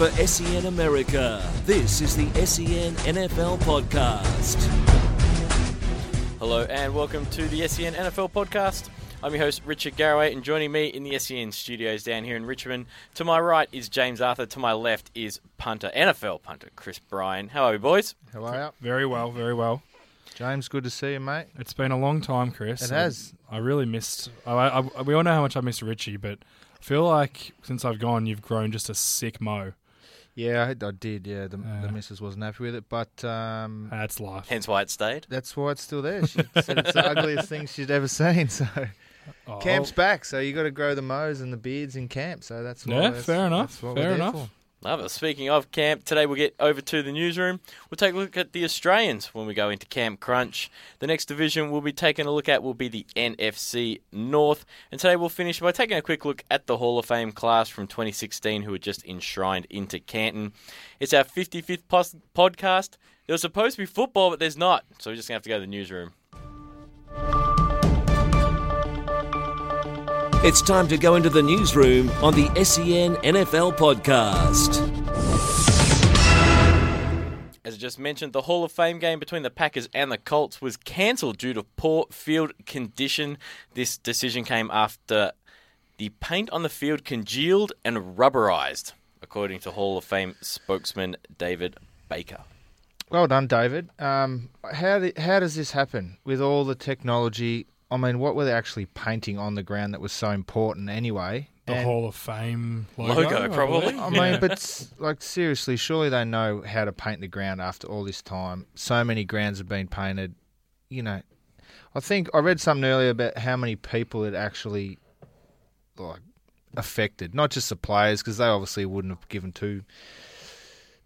For SEN America, this is the SEN NFL Podcast. Hello and welcome to the SEN NFL podcast. I'm your host Richard Garraway, and joining me in the SEN studios down here in Richmond, to my right is James Arthur. To my left is punter NFL punter Chris Bryan. How are we, boys? How are you? Very well, very well. James, good to see you, mate. It's been a long time, Chris. It has. I, I really missed. I, I, we all know how much I miss Richie, but I feel like since I've gone, you've grown just a sick mo. Yeah, I, I did. Yeah, the, Yeah. the missus wasn't happy with it, but um, That's life. Hence why it stayed. that's why it's still there. She said it's the ugliest thing she'd ever seen. So Oh, camp's back. So you got to grow the mows and the beards in camp. So that's why Yeah, that's- fair enough, that's what fair we're there enough. Love it. Speaking of camp, today we'll get over to the newsroom. We'll take a look at the Australians when we go into Camp Crunch. The next division we'll be taking a look at will be the NFC North. And today we'll finish by taking a quick look at the Hall of Fame class from 2016 who were just enshrined into Canton. It's our 55th podcast. There was supposed to be football, but there's not. So we're just going to have to go to the newsroom. It's time to go into the newsroom on the SEN NFL Podcast. As I just mentioned, the Hall of Fame game between the Packers and the Colts was cancelled due to poor field condition. This decision came after the paint on the field congealed and rubberized, according to Hall of Fame spokesman David Baker. Well done, David. Um, how di- how does this happen with all the technology? I mean, what were they actually painting on the ground that was so important anyway? The And- Hall of Fame logo, Logo, I probably. believe. I Yeah. mean, but like seriously, surely they know how to paint the ground after all this time. So many grounds have been painted. You know, I think I read something earlier about how many people it actually like affected. Not just the players, because they obviously wouldn't have given two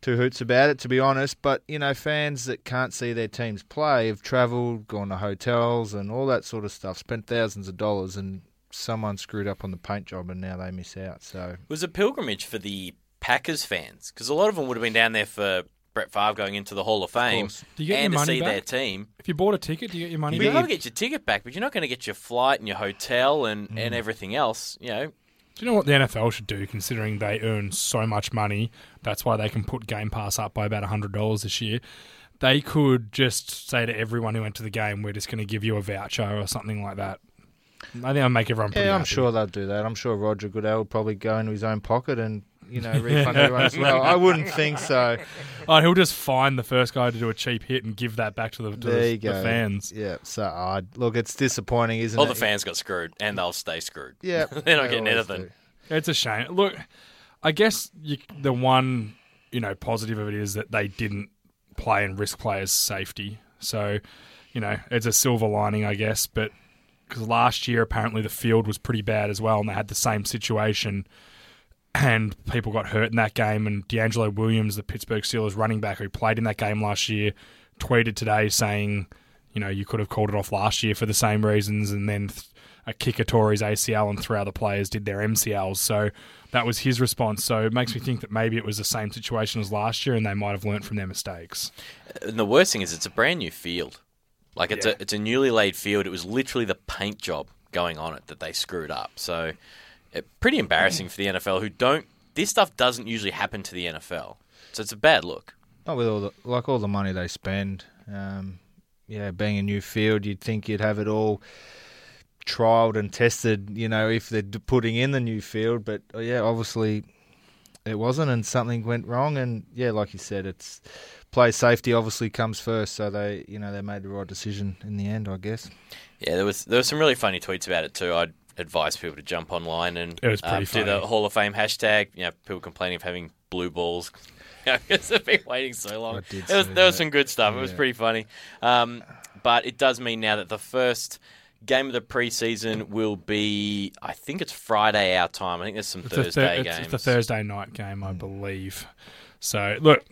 two hoots about it, to be honest. But you know, fans that can't see their teams play have travelled, gone to hotels, and all that sort of stuff. Spent thousands of dollars, and someone screwed up on the paint job, and now they miss out. So It was a pilgrimage for the Packers fans because a lot of them would have been down there for Brett Favre going into the Hall of Fame course. Do you get and your to money see their team. If you bought a ticket, do you get your money You're back? going to get your ticket back, but you're not going to get your flight and your hotel and, mm. and everything else. You know, Do you know what the NFL should do, considering they earn so much money? That's why they can put Game Pass up by about $100 this year. They could just say to everyone who went to the game, we're just going to give you a voucher or something like that. I think I'll make everyone pretty Yeah, I'm happy. sure they'll do that. I'm sure Roger Goodell will probably go into his own pocket and you know refund everyone as well. I wouldn't think so. Oh, he'll just find the first guy to do a cheap hit and give that back to the, to There the, go. the fans. Yeah. So uh, look, it's disappointing, isn't all it? All the fans got screwed and they'll stay screwed. Yeah, They're not they getting anything. do. It's a shame. Look, I guess you, the one you know positive of it is that they didn't play and risk players' safety. So, you know, it's a silver lining, I guess. But because last year apparently the field was pretty bad as well, and they had the same situation, and people got hurt in that game. And DeAngelo Williams, the Pittsburgh Steelers running back who played in that game last year, tweeted today saying, you know, you could have called it off last year for the same reasons, and then. Th- a kicker tore his ACL and three other players did their MCLs. So that was his response. So it makes me think that maybe it was the same situation as last year and they might have learnt from their mistakes. And the worst thing is, it's a brand new field. Like it's a it's a newly laid field. It was literally the paint job going on it that they screwed up. So, it, pretty embarrassing for the NFL, who don't. This stuff doesn't usually happen to the NFL, so it's a bad look. Not with all the like all the money they spend. Um, yeah, being a new field, you'd think you'd have it all trialed and tested. You know, if they're putting in the new field, but uh, yeah, obviously it wasn't, and something went wrong. And yeah, like you said, it's play safety obviously comes first. So they, you know, they made the right decision in the end, I guess. Yeah, there was there were some really funny tweets about it too. I'd advise people to jump online and It was uh, pretty do the. Hall of Fame hashtag. You know, people complaining of having blue balls because I've been waiting so long. I There was, was some good stuff. It was Yeah. pretty funny. Um, but it does mean now that the first game of the preseason will be, I think it's Friday our time. I think there's some It's, Thursday thir- it's, games. it's the Thursday night game, I believe. So look,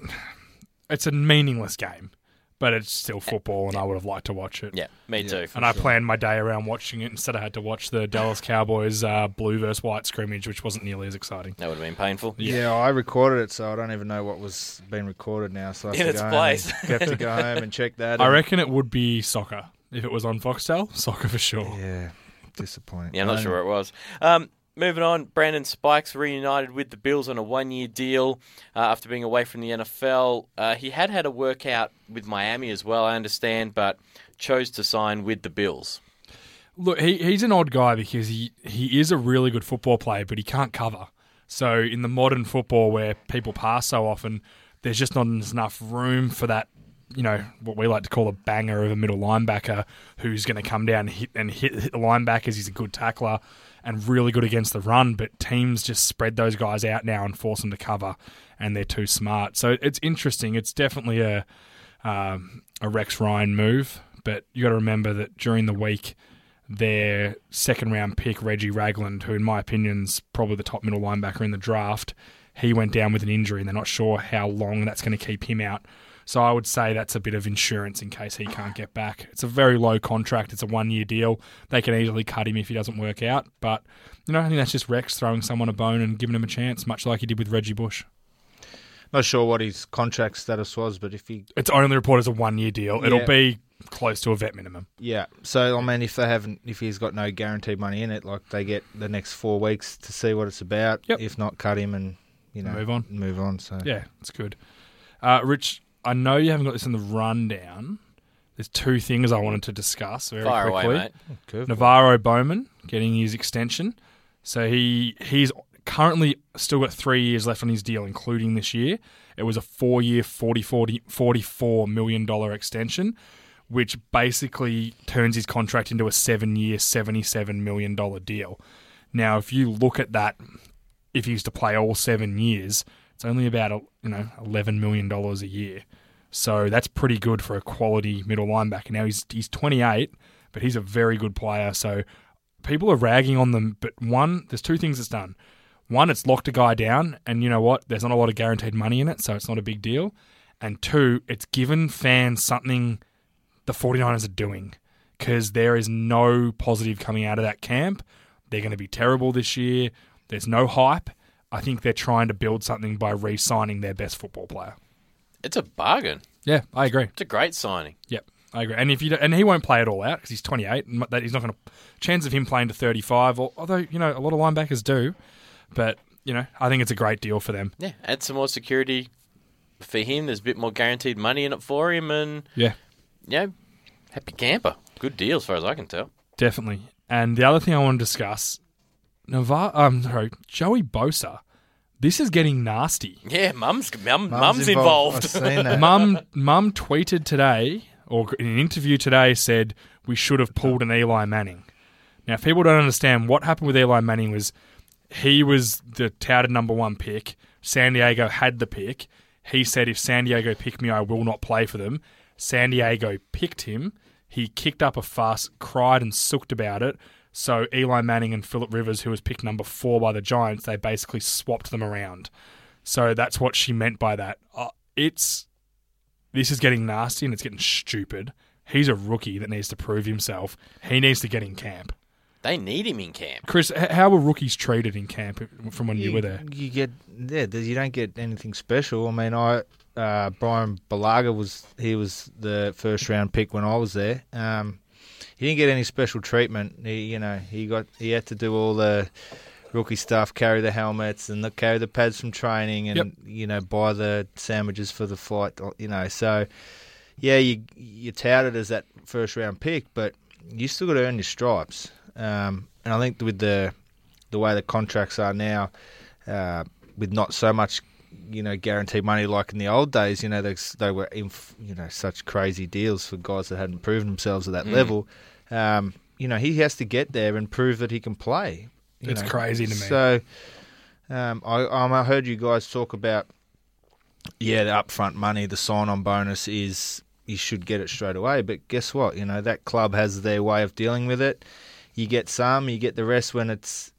it's a meaningless game, but it's still football, and I would have liked to watch it. Yeah, me too. And I planned my day around watching it. Instead, I had to watch the Dallas Cowboys uh, blue versus white scrimmage, which wasn't nearly as exciting. That would have been painful. Yeah. I recorded it, so I don't even know what was being recorded now. So I have In to its go place. Home and, have to go home and check that. I and- reckon it would be soccer if it was on Foxtel. Soccer for sure. Yeah, disappointing. Yeah, I'm not Um, sure where it was. Um, moving on, Brandon Spikes reunited with the Bills on a one-year deal uh, after being away from the NFL. Uh, he had had a workout with Miami as well, I understand, but chose to sign with the Bills. Look, he, he's an odd guy because he, he is a really good football player, but he can't cover. So in the modern football where people pass so often, there's just not enough room for that, you know, what we like to call a banger of a middle linebacker who's going to come down and hit, and hit, hit the linebackers. He's a good tackler and really good against the run, but teams just spread those guys out now and force them to cover, and they're too smart. So it's interesting. It's definitely a um, a Rex Ryan move, but you got to remember that during the week, their second round pick Reggie Ragland, who in my opinion's probably the top middle linebacker in the draft, he went down with an injury, and they're not sure how long that's going to keep him out. So I would say that's a bit of insurance in case he can't get back. It's a very low contract. It's a one year deal. They can easily cut him if he doesn't work out. But you know, I think that's just Rex throwing someone a bone and giving him a chance, much like he did with Reggie Bush. Not sure what his contract status was, but if he, It's only reported as a one year deal. It'll be close to a vet minimum. yeah. So I mean, if they haven't, if he's got no guaranteed money in it, like they get the next four weeks to see what it's about. Yep. If not, cut him and you know Move on. Move on. So Yeah, it's good. Uh, Rich, I know you haven't got this in the rundown. There's two things I wanted to discuss very Fire quickly. away, mate. Oh, NaVorro Bowman getting his extension. So he he's currently still got three years left on his deal, including this year. It was a four year, 40, 40, $44 million extension, which basically turns his contract into a seven year, $77 million deal. Now, if you look at that, if he was to play all seven years, it's only about uh, you know $11 million a year. So that's pretty good for a quality middle linebacker. Now he's he's 28, but he's a very good player. So people are ragging on them, but one, there's two things it's done. One, it's locked a guy down, and you know what? There's not a lot of guaranteed money in it, so it's not a big deal. And two, it's given fans something the 49ers are doing because there is no positive coming out of that camp. They're going to be terrible this year. There's no hype. I think they're trying to build something by re signing their best football player. It's a bargain. Yeah, I agree. It's a great signing. Yep, I agree. And if you and he won't play it all out because he's 28, and that he's not going to chance of him playing to 35. al- Although you know a lot of linebackers do, but you know I think it's a great deal for them. Yeah, add some more security for him. There's a bit more guaranteed money in it for him, and Yeah, yeah, happy camper. Good deal, as far as I can tell. definitely. And the other thing I want to discuss, Navar, um, sorry, Joey Bosa. This is getting nasty. Yeah, mum's mum, mum's, Mum's involved. I've seen that. Mum, mum tweeted today, or in an interview today, said we should have pulled an Eli Manning. Now, if people don't understand what happened with Eli Manning was he was the touted number one pick. San Diego had the pick. He said, if San Diego pick me, I will not play for them. San Diego picked him. He kicked up a fuss, cried and sooked about it. So Eli Manning and Philip Rivers, who was picked number four by the Giants, they basically swapped them around. So that's what she meant by that. Uh, it's this is getting nasty and it's getting stupid. He's a rookie that needs to prove himself. He needs to get in camp. they need him in camp. Chris, how were rookies treated in camp from when you, were there? You get yeah, you don't get anything special. I mean, I uh, Bryan Bulaga was he was the first round pick when I was there. Um, he didn't get any special treatment. He, you know, he got he had to do all the rookie stuff, carry the helmets and the, carry the pads from training, and Yep. you know, buy the sandwiches for the flight. You know, so yeah, you you're touted as that first round pick, but you still got to earn your stripes. Um, and I think with the the way the contracts are now, uh, with not so much, you know, guaranteed money like in the old days, you know, they they were in, you know such crazy deals for guys that hadn't proven themselves at that level. Um, you know, he has to get there and prove that he can play. It's know. crazy to me. So, um, I um, I heard you guys talk about yeah, the upfront money, the sign-on bonus is you should get it straight away. But guess what? You know that club has their way of dealing with it. You get some, you get the rest when it's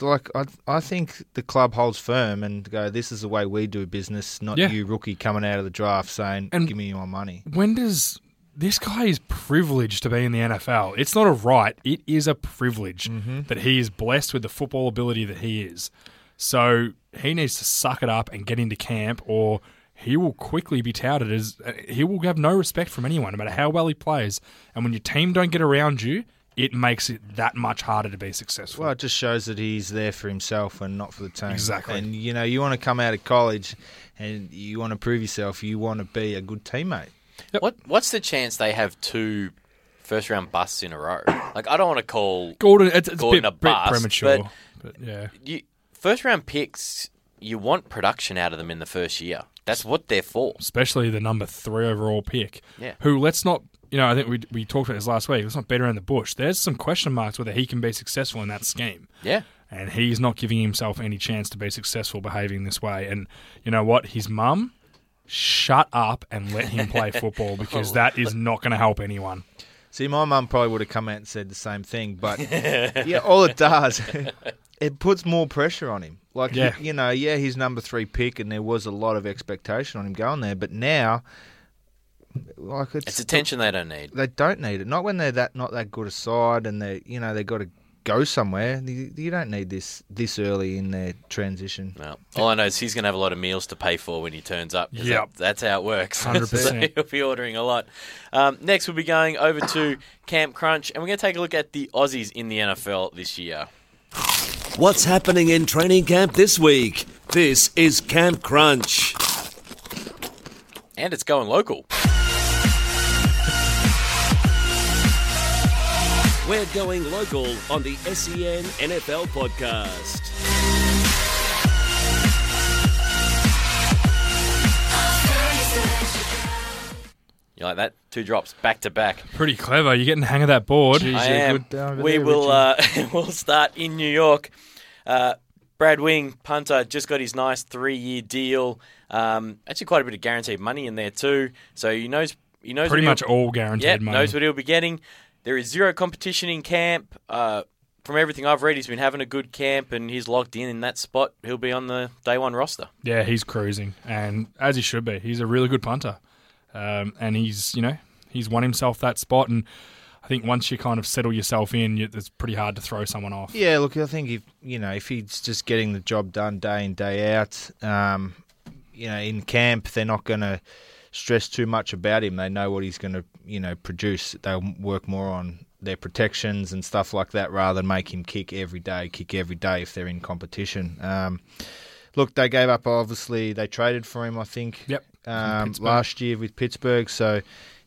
like I. I think the club holds firm and go. This is the way we do business, not Yeah. you rookie coming out of the draft saying, And- "Give me my money." when does this guy is privileged to be in the NFL? It's not a right; it is a privilege mm-hmm. that he is blessed with the football ability that he is. So he needs to suck it up and get into camp, or he will quickly be touted as he will have no respect from anyone, no matter how well he plays. And when your team don't get around you, it makes it that much harder to be successful. Well, it just shows that he's there for himself and not for the team. Exactly. And you know, you want to come out of college and you want to prove yourself. You want to be a good teammate. What What's the chance they have two first round busts in a row? Like, I don't want to call Gordon, it's, it's Gordon a a bit, bit bust, premature, but- but yeah. you. First round picks, you want production out of them in the first year. That's what they're for. especially the number three overall pick. Yeah. Who let's not, you know, I think we we talked about this last week. Let's not beat around the bush. There's some question marks whether he can be successful in that scheme, Yeah. and he's not giving himself any chance to be successful behaving this way. And you know what? His mum, shut up and let him play football oh, because that is not going to help anyone. See, my mum probably would have come out and said the same thing, but yeah, all it does, it puts more pressure on him. Like, Yeah. you know, yeah, he's number three pick, and there was a lot of expectation on him going there, but now, like, it's, It's attention they don't need. they don't need it. Not when they're that not that good a side, and they, you know, they got to go somewhere. You, you don't need this this early in their transition. No. All I know is he's going to have a lot of meals to pay for when he turns up. Yep. that- that's how it works. 100%. so he'll be ordering a lot. Um, next, we'll be going over to Camp Crunch, and we're going to take a look at the Aussies in the NFL this year. What's happening in training camp this week? This is Camp Crunch. And it's going local. We're going local on the SEN NFL podcast. You like that? Two drops back to back. Pretty clever. You're getting the hang of that board. Jeez, I am. good we there, will uh, we'll start in New York. Uh, Brad Wing, punter, just got his nice three-year deal. Um, actually, quite a bit of guaranteed money in there too. So he knows he knows Pretty much all guaranteed yeah, money. knows what he'll be getting. There is zero competition in camp. Uh, from everything I've read, he's been having a good camp and he's locked in in that spot. He'll be on the day one roster. Yeah, he's cruising, and as he should be. He's a really good punter, um, and he's you know he's won himself that spot. And I think once you kind of settle yourself in, you, it's pretty hard to throw someone off. Yeah, look, I think if you know if he's just getting the job done day in day out, um, you know, in camp they're not going to stress too much about him. They know what he's going to you know produce. They'll work more on their protections and stuff like that rather than make him kick every day, kick every day if they're in competition. Um, look, they gave up. Obviously, they traded for him. I think. Yep, Um, last year with Pittsburgh, so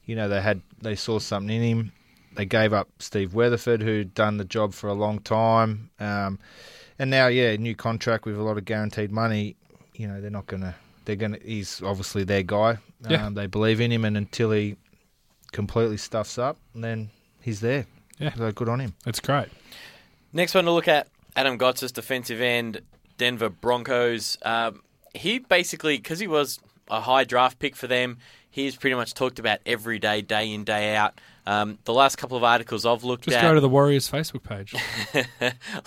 you know they had they saw something in him. They gave up Steve Weatherford, who'd done the job for a long time, um, and now yeah, new contract with a lot of guaranteed money. You know they're not gonna. They're gonna. He's obviously their guy. Yeah. Um, they believe in him, and until he completely stuffs up, and then he's there. Yeah. so good on him. It's great. Next one to look at Adam Gotsis, defensive end, Denver Broncos. Um, he basically, because he was a high draft pick for them, he's pretty much talked about every day, day in, day out. Um, the last couple of articles I've looked Just at, Just go to the Warriors Facebook page.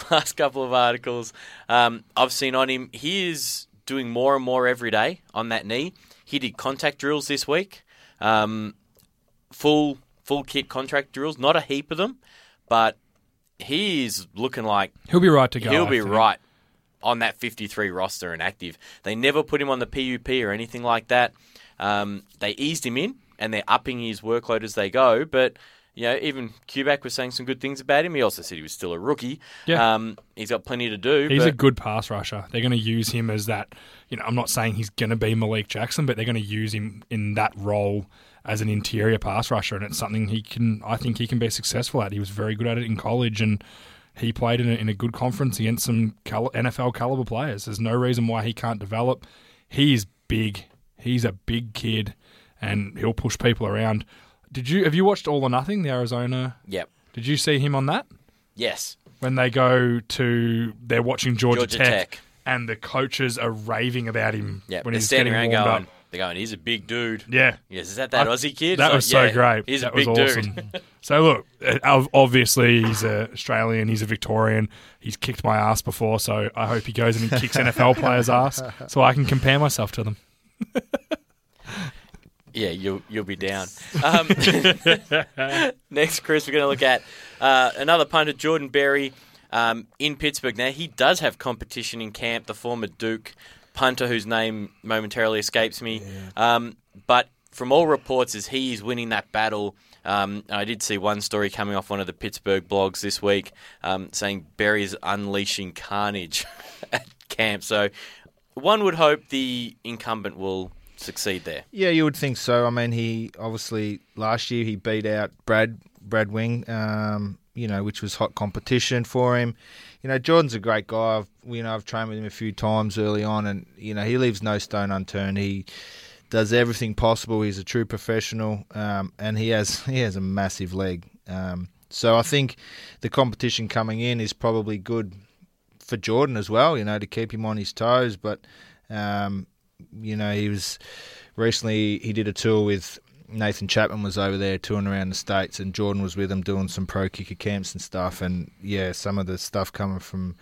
last couple of articles um, I've seen on him, he is doing more and more every day on that knee. He did contact drills this week, um, full full kit contract drills, not a heap of them, but he is looking like He'll be right to go. He'll I be think. right on that 53 roster and active. They never put him on the PUP or anything like that. Um, they eased him in and they're upping his workload as they go. But you know, even Kubiak was saying some good things about him. He also said he was still a rookie. Yeah. Um, he's got plenty to do. He's a good pass rusher. They're going to use him as that. You know, I'm not saying he's going to be Malik Jackson, but they're going to use him in that role as an interior pass rusher, and it's something he can. I think he can be successful at. He was very good at it in college, and he played in a, in a good conference against some NFL caliber players. There's no reason why he can't develop. He's big. He's a big kid, and he'll push people around. Did you have you watched All or Nothing, the Arizona? Yep. Did you see him on that? Yes. when they go to they're watching Georgia, Georgia Tech, Tech. and the coaches are raving about him Yeah, when they're he's standing getting around going, up. They're going, he's a big dude. Yeah, Yes, is that that I- Aussie kid? That It's was so yeah, great. He's that a big was awesome. dude. so look, uh, obviously he's a Australian. He's a Victorian. He's kicked my ass before, so I hope he goes and he kicks NFL players' ass, so I can compare myself to them. Yeah, you'll you'll be down. Um, next, Chris, we're going to look at uh, another punter, Jordan Berry, um, in Pittsburgh. Now he does have competition in camp. The former Duke punter, whose name momentarily escapes me, um, but from all reports, is he is winning that battle. Um, I did see one story coming off one of the Pittsburgh blogs this week um, saying Berry is unleashing carnage at camp. So one would hope the incumbent will succeed there. Yeah, you would think so. I mean, he obviously last year he beat out Brad Brad Wing, um, you know, which was hot competition for him. You know, Jordan's a great guy. I've you know I've trained with him a few times early on, and you know he leaves no stone unturned. He does everything possible. He's a true professional, um, and he has he has a massive leg. Um, so I think the competition coming in is probably good for Jordan as well. You know, to keep him on his toes, but. Um, you know, he was recently he did a tour with Nathan Chapman was over there touring around the states, and Jordan was with him doing some pro kicker camps and stuff. And yeah, some of the stuff coming from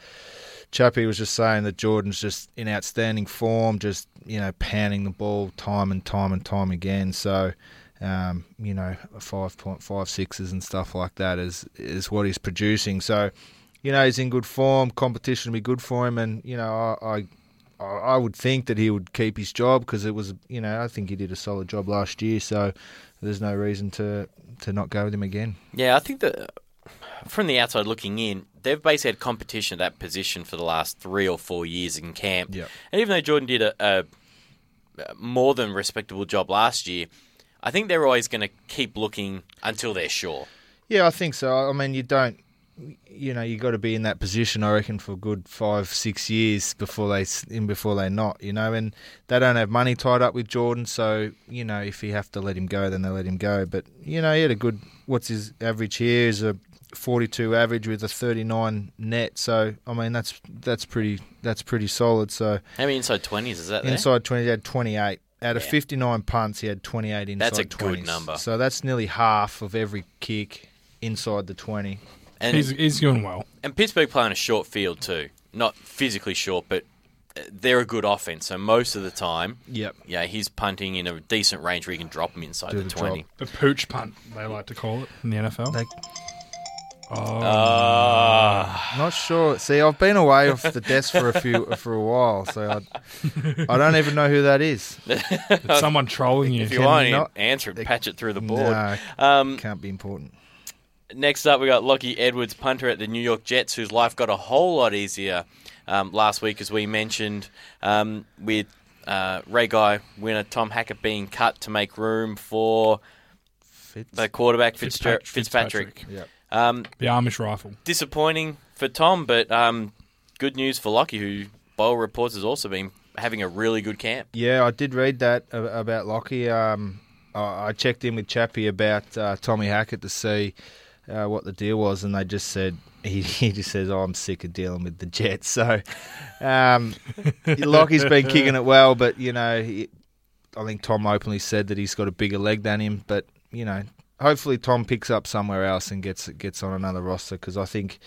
Chappie was just saying that Jordan's just in outstanding form, just you know pounding the ball time and time and time again. So. Um, you know, five point five sixes and stuff like that is is what he's producing. So, you know, he's in good form. Competition will be good for him, and you know, I, I I would think that he would keep his job because it was, you know, I think he did a solid job last year. So there's no reason to to not go with him again. Yeah, I think that from the outside looking in, they've basically had competition at that position for the last three or four years in camp. Yep. And even though Jordan did a, a more than respectable job last year, I think they're always going to keep looking until they're sure. Yeah, I think so. I mean, you don't, you know, you got to be in that position. I reckon for a good five, six years before they in before they not, you know, and they don't have money tied up with Jordan. So you know, if you have to let him go, then they let him go. But you know, he had a good. What's his average here? Is a 42 average with a 39 net. So I mean, that's that's pretty that's pretty solid. So How many inside 20s is that there? inside 20, he had 28. Out of Yeah. 59 punts, he had 28 inside That's a good number. So that's nearly half of every kick inside the 20. And, He's he's doing well. and Pittsburgh play on a short field too. Not physically short, but uh, they're a good offense. So most of the time, Yep. yeah, he's punting in a decent range where he can drop him inside Do the, the 20. drop. The pooch punt, they like to call it in the NFL. They- oh, Ah. Not sure. See, I've been away off the desk for a few for a while, so I, I don't even know who that is. someone trolling you. If you Can want, you you not- answer it, patch it through the board. No, Um, can't be important. Next up, we got Lockie Edwards, punter at the New York Jets, whose life got a whole lot easier um, last week, as we mentioned, um, with uh, Ray Guy winner Tom Hackett being cut to make room for Fitz. the quarterback Fitzger- Fitzpatrick. Fitzpatrick. Yep. Um, The Amish rifle. disappointing for Tom, but um, good news for Lockie, who, by all reports, has also been having a really good camp. Yeah, I did read that about Lockie. Um, I I checked in with Chappie about uh, Tommy Hackett to see uh, what the deal was, and they just said he, he just says, "Oh, I'm sick of dealing with the Jets." So, um, Lockie's been kicking it well, but you know, he, I think Tom openly said that he's got a bigger leg than him. But you know, hopefully Tom picks up somewhere else and gets gets on another roster because I think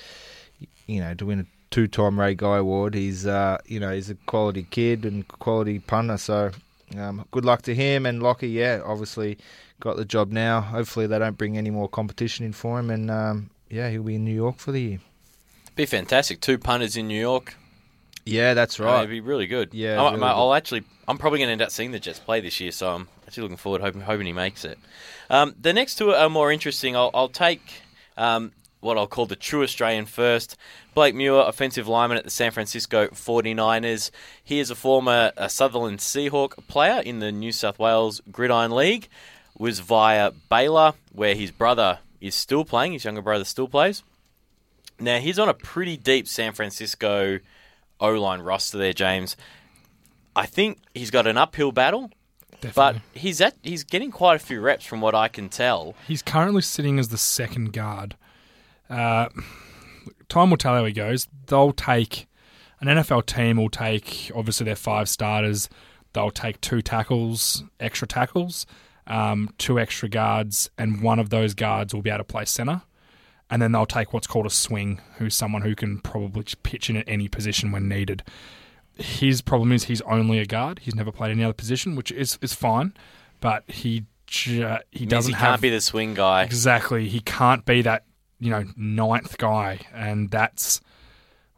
you know to win a two-time Ray Guy award, he's uh, you know he's a quality kid and quality punter. So um, good luck to him and Lockie. Yeah, obviously got the job now. Hopefully they don't bring any more competition in for him, and um, yeah, he'll be in New York for the year. Be fantastic. Two punters in New York. Yeah, that's Uh, right. it'd be really good. Yeah, I, really I'll actually. I'm probably going to end up seeing the Jets play this year, so I'm actually looking forward, hoping, hoping he makes it. Um, the next two are more interesting. I'll, I'll take um, what I'll call the true Australian first. Blake Muir, offensive lineman at the San Francisco 49ers. He is a former uh, Sutherland Seahawk player in the New South Wales Gridiron League. Was via Baylor, where his brother is still playing. His younger brother still plays. Now he's on a pretty deep San Francisco O line roster there, James. I think he's got an uphill battle, Definitely. but he's at he's getting quite a few reps from what I can tell. He's currently sitting as the second guard. Uh, time will tell how he goes. They'll take an NFL team will take obviously their five starters. They'll take two tackles, extra tackles, um, two extra guards, and one of those guards will be able to play center. And then they'll take what's called a swing, who's someone who can probably pitch in at any position when needed. His problem is he's only a guard. He's never played any other position, which is is fine, but he ju- he doesn't he have can't be the swing guy. Exactly. He can't be that, you know, ninth guy. And that's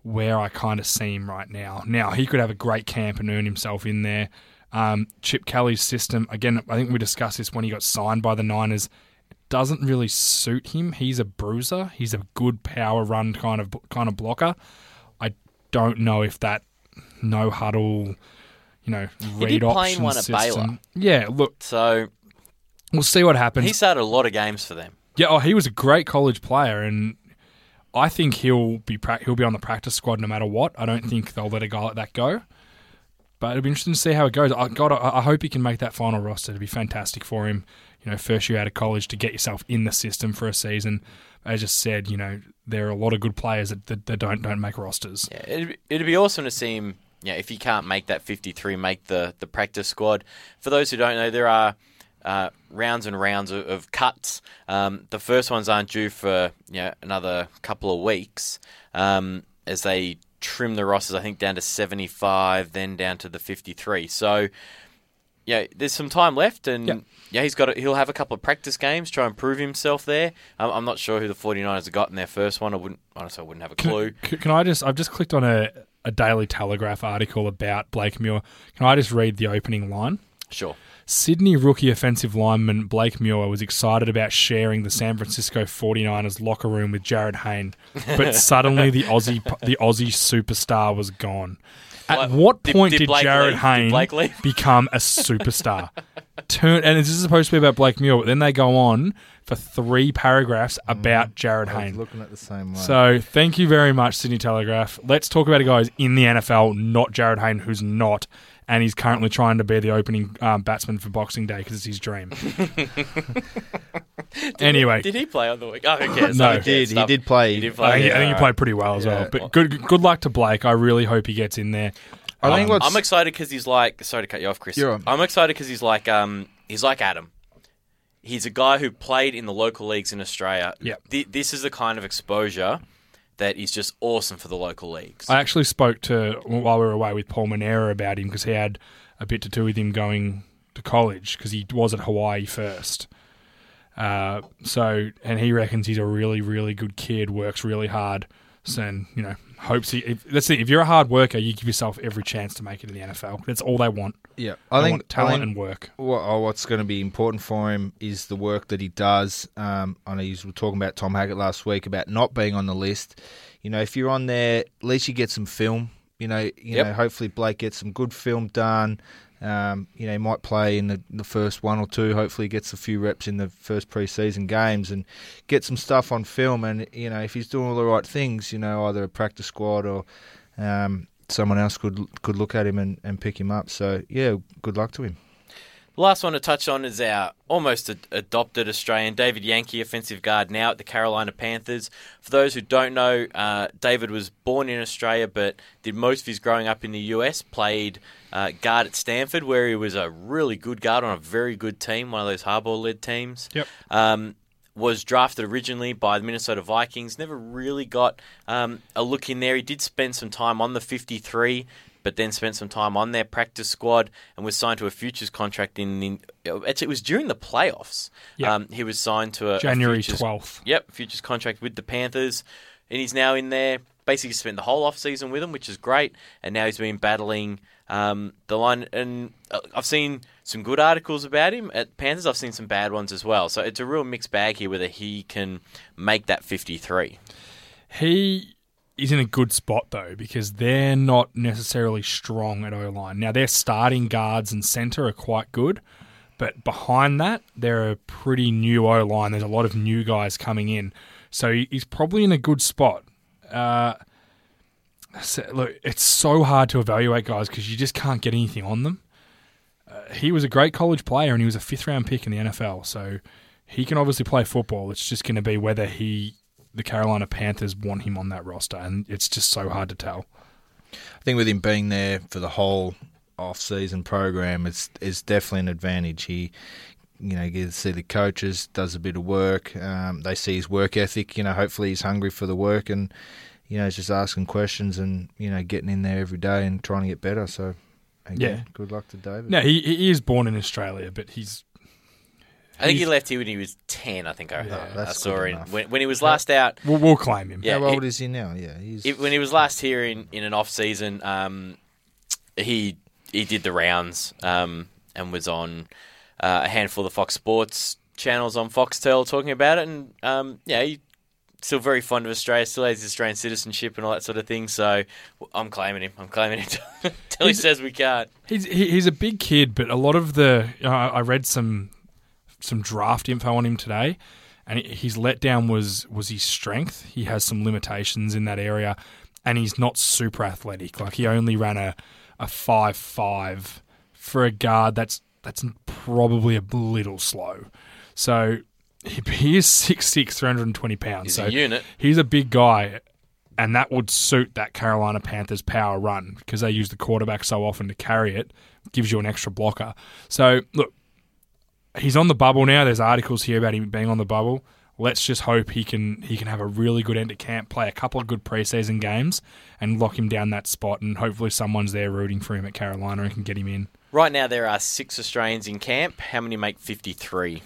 where I kind of see him right now. Now, he could have a great camp and earn himself in there. Um, Chip Kelly's system, again, I think we discussed this when he got signed by the Niners. It doesn't really suit him. He's a bruiser. He's a good power run kind of kind of blocker. I don't know if that no huddle, you know, read did play in option one at system. Baylor. Yeah, look, So we'll see what happens. he started a lot of games for them. Yeah, oh, he was a great college player, and I think he'll be pra- he'll be on the practice squad no matter what. I don't think they'll let a guy like that go. But it'll be interesting to see how it goes. I, God, I, hope he can make that final roster. It'd be fantastic for him. You know, first year out of college to get yourself in the system for a season. As just said, you know, there are a lot of good players that, that, that don't don't make rosters. Yeah, it'd, it'd be awesome to see him. Yeah, if he can't make that 53, make the the practice squad. For those who don't know, there are uh, rounds and rounds of, of cuts. Um, the first ones aren't due for you know, another couple of weeks um, as they trim the rosters. I think down to 75, then down to the 53. So. Yeah, there's some time left, and Yep. yeah, he's got. A, he'll have a couple of practice games, try and prove himself there. I'm, I'm not sure who the 49ers have got in their first one. I wouldn't honestly, I wouldn't have a clue. Can, can I just? I've just clicked on a, a Daily Telegraph article about Blake Muir. Can I just read the opening line? Sure. Sydney rookie offensive lineman Blake Muir was excited about sharing the San Francisco 49ers locker room with Jarryd Hayne, but suddenly the Aussie the Aussie superstar was gone. At What- what point did did, Blake Jarryd leave? Hayne become a superstar? Turn and this is supposed to be about Blake Muir, but then they go on for three paragraphs mm. about Jarryd I Hayne. looking at the same way. So thank you very much, Sydney Telegraph. Let's talk about a guy who's in the NFL, not Jarryd Hayne, who's not, and he's currently trying to be the opening um, batsman for Boxing Day because it's his dream. anyway, Did he play on the week? Oh, who cares? No. He did. He did play. He did I play. think, I yeah. think he played pretty well as well. Yeah. But good, good luck to Blake. I really hope he gets in there. I think Um, what's I'm excited because he's like. Sorry to cut you off, Chris. You're on. I'm excited because he's like. Um, he's like Adam. He's a guy who played in the local leagues in Australia. Yep. Th- this is the kind of exposure that is just awesome for the local leagues. I actually spoke to while we were away with Paul Manera about him because he had a bit to do with him going to college because he was at Hawaii first. Uh, so, and he reckons he's a really, really good kid. Works really hard, and you know, hopes he. If, that's it. If you're a hard worker, you give yourself every chance to make it in the NFL. That's all they want. yeah. They I think want talent I think and work. what, oh, what's going to be important for him is the work that he does. Um, I know you were talking about Tom Hackett last week about not being on the list. You know, if you're on there, at least you get some film. You know, you Yep. know, hopefully Blake gets some good film done. Um, you know, he might play in the, the first one or two. Hopefully, gets a few reps in the first preseason games and get some stuff on film. And you know, if he's doing all the right things, you know, either a practice squad or um, someone else could could look at him and, and pick him up. So yeah, good luck to him. The last one to touch on is our almost ad- adopted Australian David Yankee, offensive guard, now at the Carolina Panthers. For those who don't know, uh, David was born in Australia but did most of his growing up in the US. Played uh, guard at Stanford, where he was a really good guard on a very good team, one of those Harbaugh led teams. Yep. Um, was drafted originally by the Minnesota Vikings. Never really got um, a look in there. He did spend some time on the 53, but then spent some time on their practice squad and was signed to a futures contract in. in actually, it was during the playoffs. Yep. Um, he was signed to a January 12th. Yep, futures contract with the Panthers, and he's now in there. Basically, spent the whole off season with them, which is great. And now he's been battling um, the line. And uh, I've seen some good articles about him at Panthers. I've seen some bad ones as well. So it's a real mixed bag here whether he can make that fifty-three. He is in a good spot though because they're not necessarily strong at O line. Now their starting guards and center are quite good, but behind that they're a pretty new O line. There's a lot of new guys coming in, so he's probably in a good spot. Uh, so, look, it's so hard to evaluate guys because you just can't get anything on them. Uh, he was a great college player and he was a fifth round pick in the NFL, so he can obviously play football. It's just going to be whether he, the Carolina Panthers, want him on that roster, and it's just so hard to tell. I think with him being there for the whole off-season program, it's is definitely an advantage. He, you know, gets to see the coaches, does a bit of work. Um, they see his work ethic. You know, hopefully he's hungry for the work and. You know, he's just asking questions and you know getting in there every day and trying to get better. So, again, Yeah. good luck to David. No, he, he is born in Australia, but he's I think he left here when he was 10, I think I, Yeah, I that's saw good him. enough. When, when he was last out, we'll, we'll claim him. Yeah, How old he- is he now? Yeah, he's it, when he was last here in, in an off season, um, he he did the rounds um, and was on uh, a handful of Fox Sports channels on Foxtel talking about it, and um, yeah, he's still very fond of Australia, still has his Australian citizenship and all that sort of thing. So I'm claiming him. I'm claiming him until he says we can't. He's he, he's a big kid, but a lot of the you know, I I read some some draft info on him today, and his letdown was was his strength. He has some limitations in that area, and he's not super athletic. Like he only ran a a five five for a guard. That's that's probably a little slow. So he, he is 6'6", 320 pounds. He's so a unit. he's a big guy, and that would suit that Carolina Panthers power run because they use the quarterback so often to carry it, gives you an extra blocker. So look, he's on the bubble now. There's articles here about him being on the bubble. Let's just hope he can he can have a really good end of camp, play a couple of good preseason games, and lock him down that spot. And hopefully, someone's there rooting for him at Carolina and can get him in. Right now, there are six Australians in camp. How many make 53?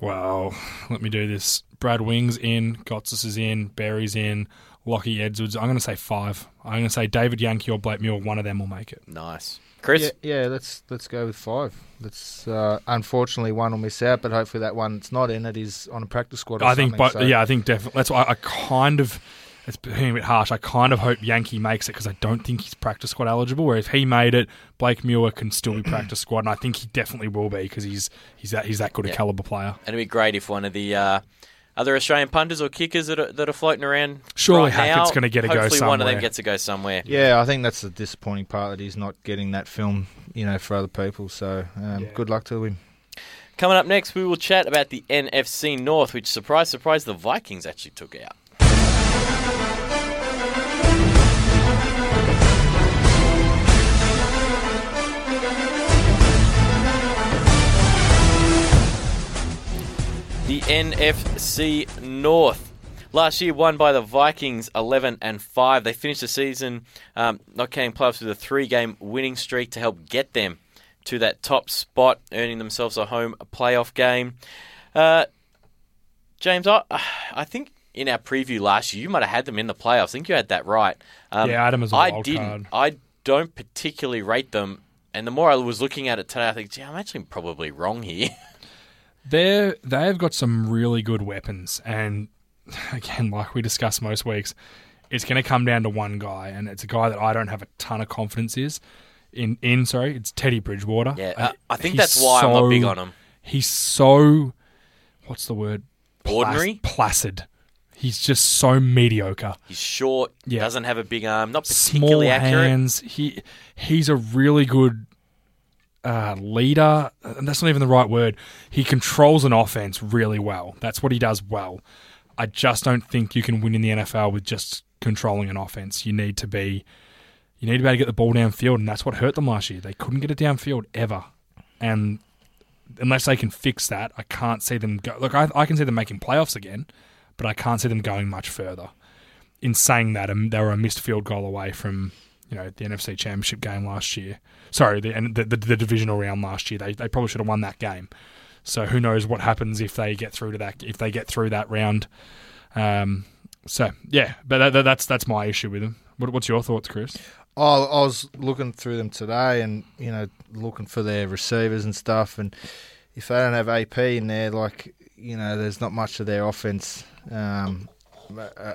Well, let me do this. Brad Wings in, Gotsis is in, Berry's in, Lockie Edwards. I'm going to say five. I'm going to say David Yankee or Blake Muir. One of them will make it. Nice. Chris? Yeah, yeah. Let's let's go with five. Let's uh, unfortunately one will miss out, but hopefully that one that's not in it is on a practice squad. Or I think, something, but so- yeah, I think definitely. That's why I, I kind of. It's being a bit harsh. I kind of hope Yankee makes it because I don't think he's practice squad eligible. Where if he made it, Blake Muir can still be practice squad, and I think he definitely will be because he's he's that he's that good a caliber player. And it'd be great if one of the uh, other Australian punters or kickers that are, that are floating around. Surely right Hackett's now, gonna get a go Hopefully, one of them gets to go somewhere. Yeah, I think that's the disappointing part that he's not getting that film, you know, for other people. So um, Yeah. good luck to him. Coming up next, we will chat about the NFC North, which surprise, surprise, the Vikings actually took out. The NFC North. Last year, won by the Vikings, eleven and five. They finished the season um, not counting playoffs with a three-game winning streak to help get them to that top spot, earning themselves a home playoff game. Uh, James, I, I think in our preview last year, you might have had them in the playoffs. I think you had that right. Um, Yeah, Adam as a I wild didn't. card. I don't particularly rate them. And the more I was looking at it today, I think, gee, I'm actually probably wrong here. They're they've got some really good weapons, and again, like we discuss most weeks, it's going to come down to one guy, and it's a guy that I don't have a ton of confidence is in. In sorry, it's Teddy Bridgewater. Yeah, Uh, I think he's that's why I'm not big on him. He's so what's the word? Ordinary? placid. He's just so mediocre. He's short, Yeah. doesn't have a big arm, not Small particularly accurate. hands. He he's a really good uh, leader. And that's not even the right word. He controls an offense really well. That's what he does well. I just don't think you can win in the NFL with just controlling an offense. You need to be you need to be able to get the ball downfield, and that's what hurt them last year. They couldn't get it downfield ever. And unless they can fix that, I can't see them go. Look, I, I can see them making playoffs again, but I can't see them going much further. In saying that, um, they were a missed field goal away from you know the NFC Championship game last year. Sorry, the the, the, the divisional round last year. They they probably should have won that game. So who knows what happens if they get through to that if they get through that round. Um, so yeah, but that, that, that's that's my issue with them. What, what's your thoughts, Chris? I, I was looking through them today and, you know, looking for their receivers and stuff. And if they don't have AP in there, like, you know, there's not much of their offense um,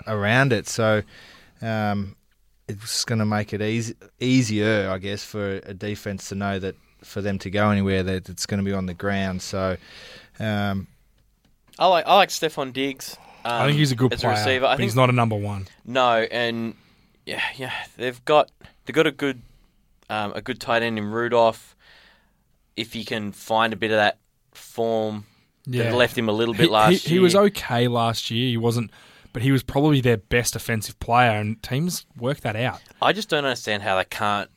around it. So um, it's going to make it easy, easier, I guess, for a defense to know that for them to go anywhere, that it's going to be on the ground. So, um, I like I like Stefon Diggs. Um, I think he's a good as player, a receiver. I but think he's not a number one. no, and yeah, yeah, they've got they've got a good um, a good tight end in Rudolph. If he can find a bit of that form that left him a little bit he, last he, year, he was okay last year. He wasn't but he was probably their best offensive player, and teams work that out. I just don't understand how they can't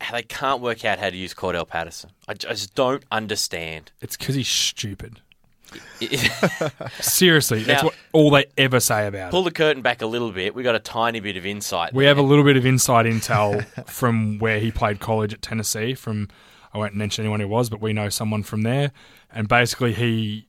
how they can't work out how to use Cordarrelle Patterson. I just don't understand. It's because he's stupid. Seriously, that's what all they ever say about Pull it. Pull the curtain back a little bit. We got a tiny bit of insight. We there. have a little bit of inside intel from where he played college at Tennessee. From I won't mention anyone who was, but we know someone from there. And basically, he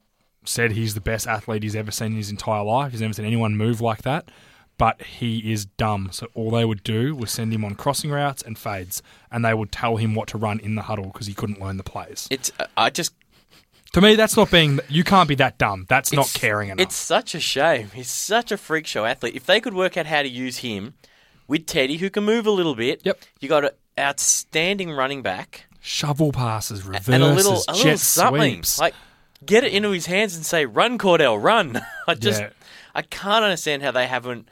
said he's the best athlete he's ever seen in his entire life. He's never seen anyone move like that. But he is dumb. So all they would do was send him on crossing routes and fades, and they would tell him what to run in the huddle because he couldn't learn the plays. It's uh, I just To me, that's not being. You can't be that dumb. That's not caring enough. It's such a shame. He's such a freak show athlete. If they could work out how to use him with Teddy, who can move a little bit. Yep. You got an outstanding running back shovel passes, reverses, and a little a little something sweeps. like get it into his hands and say, "Run, Cordarrelle, run." I just Yeah. I can't understand how they haven't.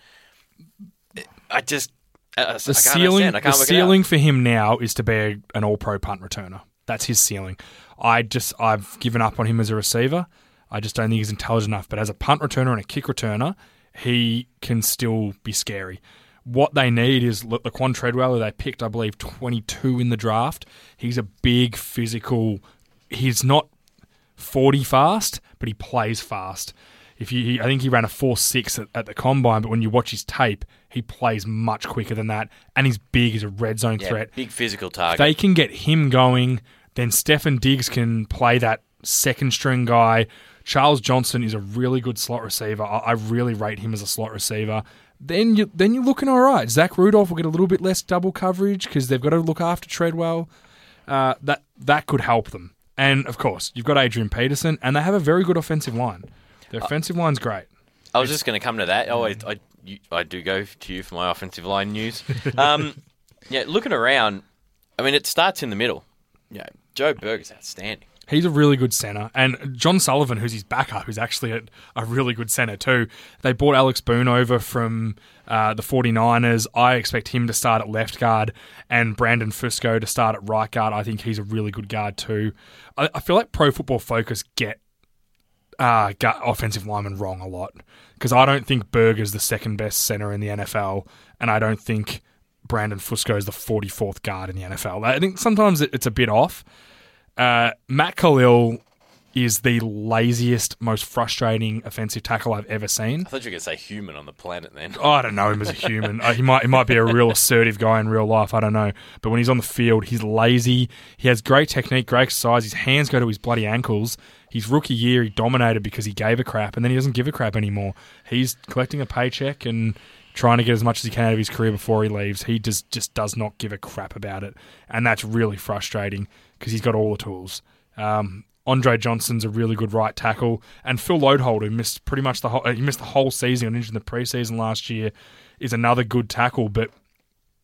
I just uh, I the can't ceiling. I the ceiling for him now is to be a, an all-pro punt returner. That's his ceiling. I just I've given up on him as a receiver. I just don't think he's intelligent enough. But as a punt returner and a kick returner, he can still be scary. What they need is La- Laquan Treadwell, who they picked, I believe, 22 in the draft. He's a big physical. He's not 40 fast, but he plays fast. If you, he, I think he ran a four six at, at the combine, but when you watch his tape, he plays much quicker than that, and he's big. He's a red zone Yeah, threat. big physical If target. they can get him going, then Stefon Diggs can play that second string guy. Charles Johnson is a really good slot receiver. I, I really rate him as a slot receiver. Then you then you're looking all right. Zach Rudolph will get a little bit less double coverage because they've got to look after Treadwell. Uh, that that could help them. And of course, you've got Adrian Peterson, and they have a very good offensive line. Their offensive line's great. I was just going to come to that. Oh, I, I, you, I do go to you for my offensive line news. Um, yeah, looking around, I mean, it starts in the middle. Yeah, Joe Berger's outstanding. He's a really good centre. And John Sullivan, who's his backup, who's actually a, a really good centre too. They brought Alex Boone over from uh, the 49ers. I expect him to start at left guard and Brandon Fusco to start at right guard. I think he's a really good guard too. I, I feel like Pro Football Focus get uh, offensive linemen wrong a lot because I don't think Berger's the second best centre in the NFL, and I don't think Brandon Fusco is the 44th guard in the NFL. I think sometimes it, it's a bit off. Uh, Matt Kalil is the laziest, most frustrating offensive tackle I've ever seen. I thought you were going to say human on the planet then. Oh, I don't know him as a human. Uh, he might he might be a real assertive guy in real life. I don't know. But when he's on the field, he's lazy. He has great technique, great exercise. His hands go to his bloody ankles. His rookie year, he dominated because he gave a crap, and then he doesn't give a crap anymore. He's collecting a paycheck and trying to get as much as he can out of his career before he leaves. He just just does not give a crap about it, and that's really frustrating because he's got all the tools. Um, Andre Johnson's a really good right tackle, and Phil Loadholt, who missed pretty much the whole he missed the whole season, injured in the preseason last year, is another good tackle. But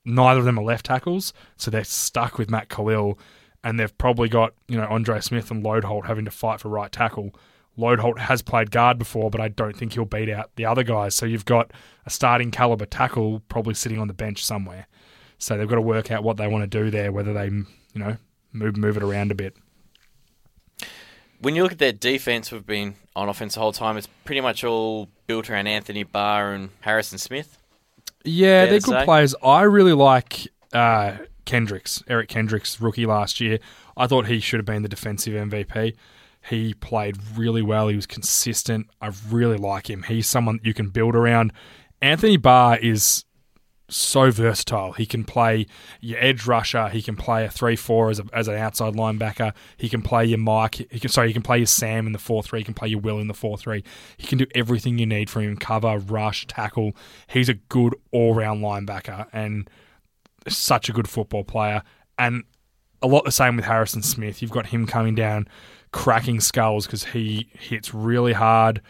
neither of them are left tackles, so they're stuck with Matt Kalil, and they've probably got you know Andre Smith and Loadholt having to fight for right tackle. Loadholt has played guard before, but I don't think he'll beat out the other guys. So you've got a starting caliber tackle probably sitting on the bench somewhere. So they've got to work out what they want to do there, whether they you know move move it around a bit. When you look at their defense, we've been on offense the whole time. It's pretty much all built around Anthony Barr and Harrison Smith. Yeah, they're good say. players. I really like uh, Kendricks, Eric Kendricks, rookie last year. I thought he should have been the defensive MVP. He played really well. He was consistent. I really like him. He's someone you can build around. Anthony Barr is so versatile. He can play your edge rusher. He can play a three-four as, as an outside linebacker. He can play your Mike. He can sorry. He can play your Sam in the four-three. He can play your Will in the four-three. He can do everything you need from him: cover, rush, tackle. He's a good all-round linebacker and such a good football player. And a lot the same with Harrison Smith. You've got him coming down, cracking skulls because he hits really hard.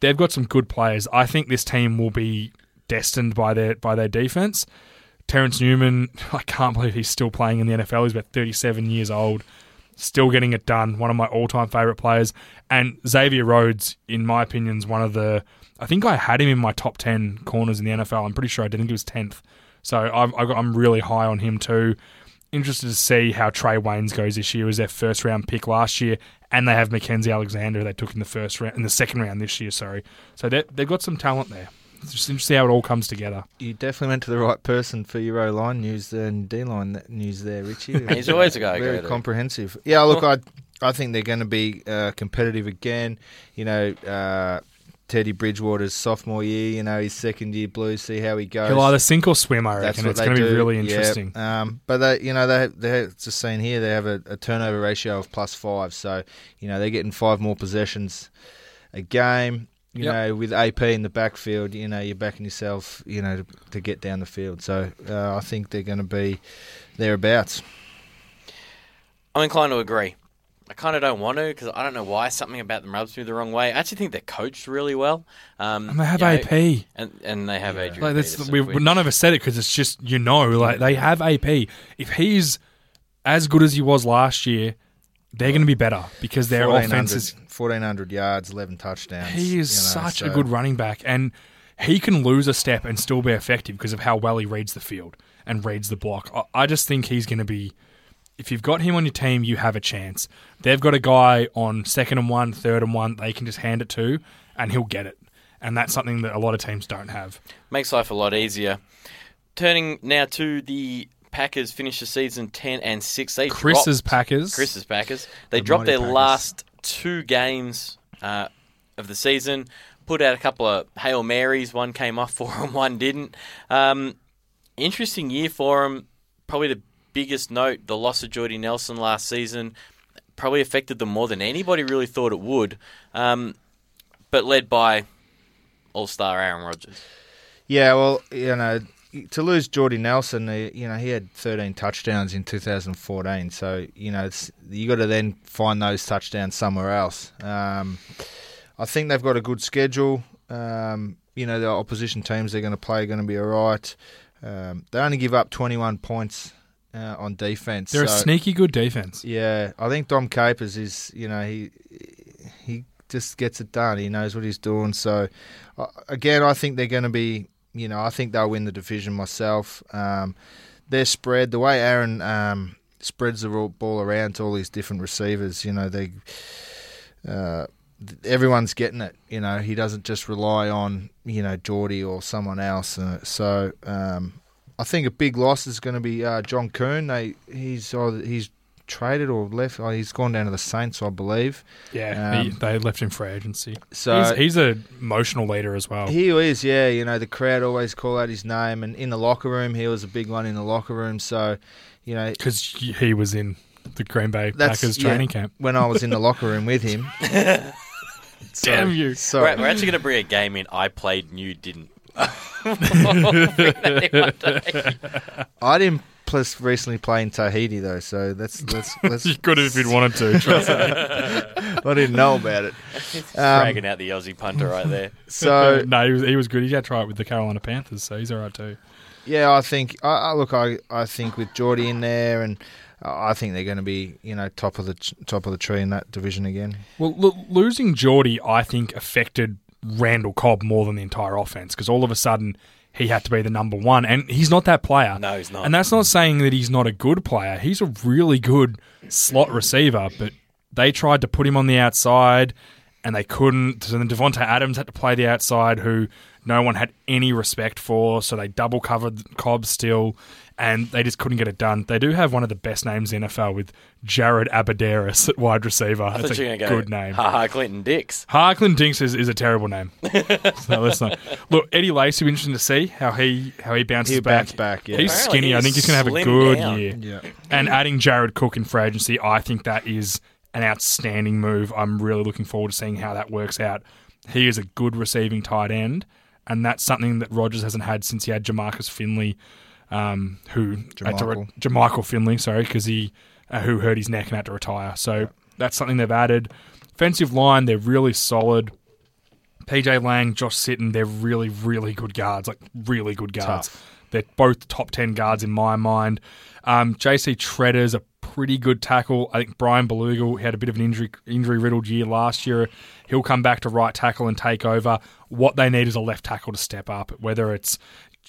They've got some good players. I think this team will be destined by their by their defense. Terrence Newman, I can't believe he's still playing in the NFL. He's about 37 years old, still getting it done. One of my all-time favorite players. And Xavier Rhodes, in my opinion, is one of the. I think I had him in my top 10 corners in the NFL. I'm pretty sure I did. I think he was 10th. So I've, I've got, I'm really high on him too. Interested to see how Trae Waynes goes this year. It was their first round pick last year, and they have Mackensie Alexander they took in the first round, in the second round this year. Sorry, so they they've got some talent there. It's just interesting how it all comes together. You definitely went to the right person for your O line news and D line news there, Richie. He's always a guy. Very go to. comprehensive. Yeah, look, I I think they're going to be uh, competitive again. You know, uh, Teddy Bridgewater's sophomore year. You know, his second year Blues. See how he goes. He'll either sink or swim. I reckon what it's going to be do. really Yeah. interesting. Um, but they, you know, they they just seen here they have a, a turnover ratio of plus five, so you know they're getting five more possessions a game. You Yep. know, with AP in the backfield, you know you're backing yourself, you know, to, to get down the field. So uh, I think they're going to be thereabouts. I'm inclined to agree. I kind of don't want to because I don't know why something about them rubs me the wrong way. I actually think they're coached really well. Um, And they have you know, AP. and and they have Adrian. Like that's, Peterson, we, which- none of us said it because it's just you know, like they have AP. If he's as good as he was last year, they're going to be better because their offense is. 1400 yards, 11 touchdowns. He is you know, such a good running back, and he can lose a step and still be effective because of how well he reads the field and reads the block. I, I just think he's going to be. If you've got him on your team, you have a chance. They've got a guy on second and one, third and one. They can just hand it to, and he'll get it. And that's something that a lot of teams don't have. makes life a lot easier. Turning now to the Packers, finish the season ten and six. They Chris's dropped- Packers. Chris's Packers. They The dropped their Packers. last two games uh, of the season. Put out a couple of hail marys. One came off for them, one didn't. Um, interesting year for them. Probably the biggest note: the loss of Jordy Nelson last season probably affected them more than anybody really thought it would. Um, but led by All-Star Aaron Rodgers. Yeah, well, you know, to lose Jordy Nelson, uh, you know, he had 13 touchdowns in 2014. So, you know, it's, you got to then find those touchdowns somewhere else. Um, I think they've got a good schedule. Um, you know, the opposition teams they're going to play are going to be all right. Um, they only give up 21 points uh, on defense. They're a sneaky good defense. yeah, I think Dom Capers is, you know, he he just gets it done. He knows what he's doing. So, uh, again, I think they're going to be, you know, I think they'll win the division myself. Um, their spread, the way Aaron um, spreads the ball around to all these different receivers, you know, they. Uh, everyone's getting it. You know, he doesn't just rely on you know Jordy or someone else. Uh, so um, I think a big loss is going to be uh, John Kuhn. They he's either, he's traded or left. Oh, he's gone down to the Saints, I believe. Yeah, he, Um, they left him for agency. So he's, he's a emotional leader as well. he is, yeah. You know, the crowd always call out his name, and in the locker room, he was a big one in the locker room. So, you know, because he was in the Green Bay That's- Packers yeah. training camp. when I was in the locker room with him, Damn you! sorry, We're, we're actually going to bring a game in. I played and you didn't. I didn't plus recently play in Tahiti though, so that's that's that's You could have if you'd wanted to. Trust me. I didn't know about it. Um, Dragging out the Aussie punter right there. so no, he was, he was good. He had to try it with the Carolina Panthers, so he's all right too. yeah, I think I, I look, I I think with Jordy in there, and I think they're going to be you know top of the top of the tree in that division again. Well, lo- losing Jordy, I think, affected Randall Cobb more than the entire offense because all of a sudden he had to be the number one, and he's not that player. No, he's not. And that's not saying that he's not a good player. He's a really good slot receiver, but they tried to put him on the outside and they couldn't. So then Davante Adams had to play the outside, who no one had any respect for. So they double covered Cobb still, and they just couldn't get it done. They do have one of the best names in NFL with Jared Abbrederis at wide receiver. I That's a you were going to go. good name. Ha ha, Clinton Dix. Harkland Dinks is, is a terrible name. so let's not. Look, Eddie Lacy, be interesting to see how he how he bounces He'll back. bounce back, yeah. He's Apparently skinny. I think he's going to have a good down. year. Yeah. And adding Jared Cook in free agency, I think that is an outstanding move. I'm really looking forward to seeing how that works out. He is a good receiving tight end, and that's something that Rodgers hasn't had since he had Jamarcus Finley, um, who had to re- Jermichael. Jermichael Finley, sorry, because he uh, who hurt his neck and had to retire. So that's something they've added. Offensive line, they're really solid. PJ Lang, Josh Sitton, they're really, really good guards, like really good guards. Tough. They're both top 10 guards in my mind. Um, JC Tretter's a pretty good tackle. I think Bryan Bulaga had a bit of an injury injury riddled year last year. He'll come back to right tackle and take over. What they need is a left tackle to step up, whether it's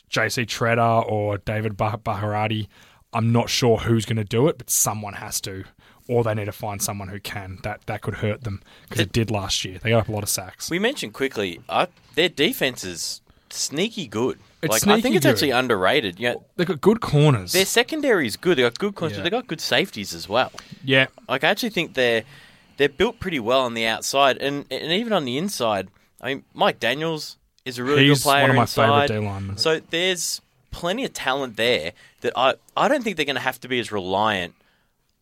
JC Tretter or David bah- Bakhtiari. I'm not sure who's going to do it, but someone has to. Or they need to find someone who can. That that could hurt them because it did last year. They got up a lot of sacks. We mentioned quickly, uh, their defense is sneaky good. It's like I think it's actually underrated. Yeah, They've got good corners. their secondary is good. They got good corners. Yeah. They got good safeties as well. yeah, Like I actually think they're they're built pretty well on the outside and and even on the inside. I mean, Mike Daniels is a really He's good player one of my inside. favourite D linemen. So there's plenty of talent there that I I don't think they're going to have to be as reliant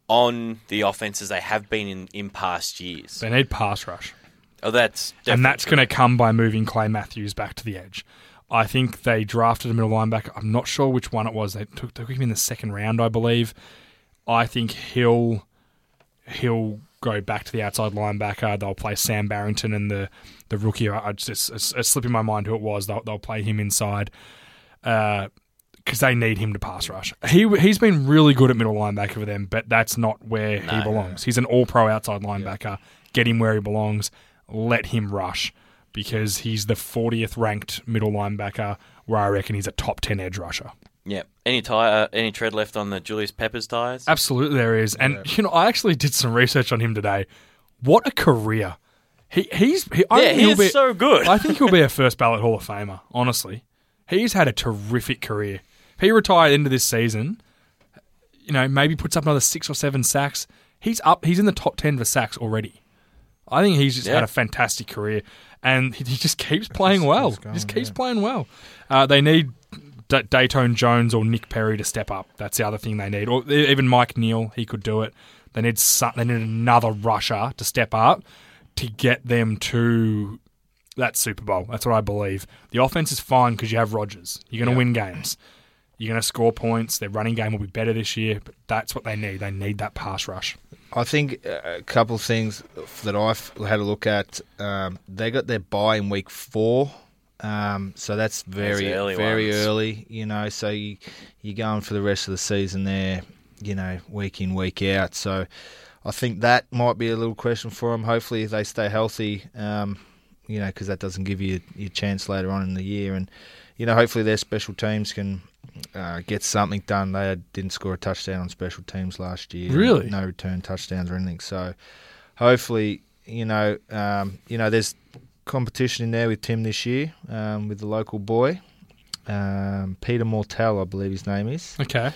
on the offense as they have been in, in past years. they need pass rush. Oh, that's and that's going to come by moving Clay Matthews back to the edge. I think they drafted a middle linebacker. I'm not sure which one it was. They took, took him in the second round, I believe. I think he'll he'll go back to the outside linebacker. They'll play Sam Barrington and the the rookie. I just it's, it's, it's slipping my mind who it was. They'll, they'll play him inside uh, because they need him to pass rush. He he's been really good at middle linebacker for them, but that's not where he belongs. He's an All Pro outside linebacker. Get him where he belongs. Let him rush because he's the 40th ranked middle linebacker. Where I reckon he's a top 10 edge rusher. Yeah. Any tire? Any tread left on the Julius Peppers tires? Absolutely, there is. And you know, I actually did some research on him today. What a career! He he's he, I Yeah, think he he'll is be, so good. I think he'll be a first ballot Hall of Famer. Honestly, he's had a terrific career. If he retired into this season, you know, maybe puts up another six or seven sacks. He's up. He's in the top ten for sacks already. I think he's just Yeah. had a fantastic career, and he, he just keeps playing well. keeps going, just keeps yeah. playing well. Uh, they need D- Datone Jones or Nick Perry to step up. That's the other thing they need. Or even Mike Neal, he could do it. They need some, they need another rusher to step up to get them to that Super Bowl. That's what I believe. The offense is fine because you have Rodgers. You're going to win games. You're going to score points. Their running game will be better this year, but that's what they need. They need that pass rush. I think uh, a couple of things that I've had a look at. Um, they got their bye in week four, um, so that's very Those early very ones. early. You know, so you you're going for the rest of the season there. You know, week in week out. So I think that might be a little question for them. Hopefully, they stay healthy, um, you know, because that doesn't give you your chance later on in the year. And you know, hopefully their special teams can uh, get something done. They didn't score a touchdown on special teams last year. Really? no return touchdowns or anything. So hopefully, you know, um, you know, there's competition in there with Tim this year um, with the local boy. Um, Peter Mortell, I believe his name is. Okay.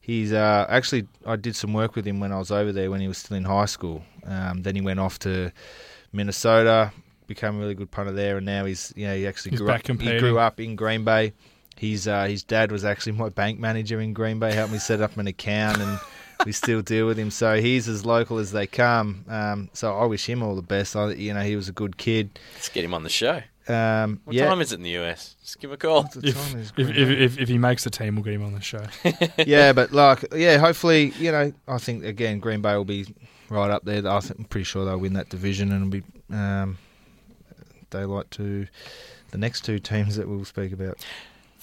He's uh, actually I did some work with him when I was over there when he was still in high school. Um, then he went off to Minnesota, became a really good punter there, and now he's you know he actually He's grew up. He grew up in Green Bay. His uh, his dad was actually my bank manager in Green Bay, helped me set up an account, and we still deal with him. So he's as local as they come. Um, so I wish him all the best. I, you know, he was a good kid. Let's get him on the show. Um, What yeah, time is it in the US? Just give him a call. The If, time is if, if, if, if he makes the team, we'll get him on the show. yeah, but like, yeah, hopefully, you know, I think again, Green Bay will be right up there. I think, I'm pretty sure they'll win that division and be um, daylight to the next two teams that we'll speak about.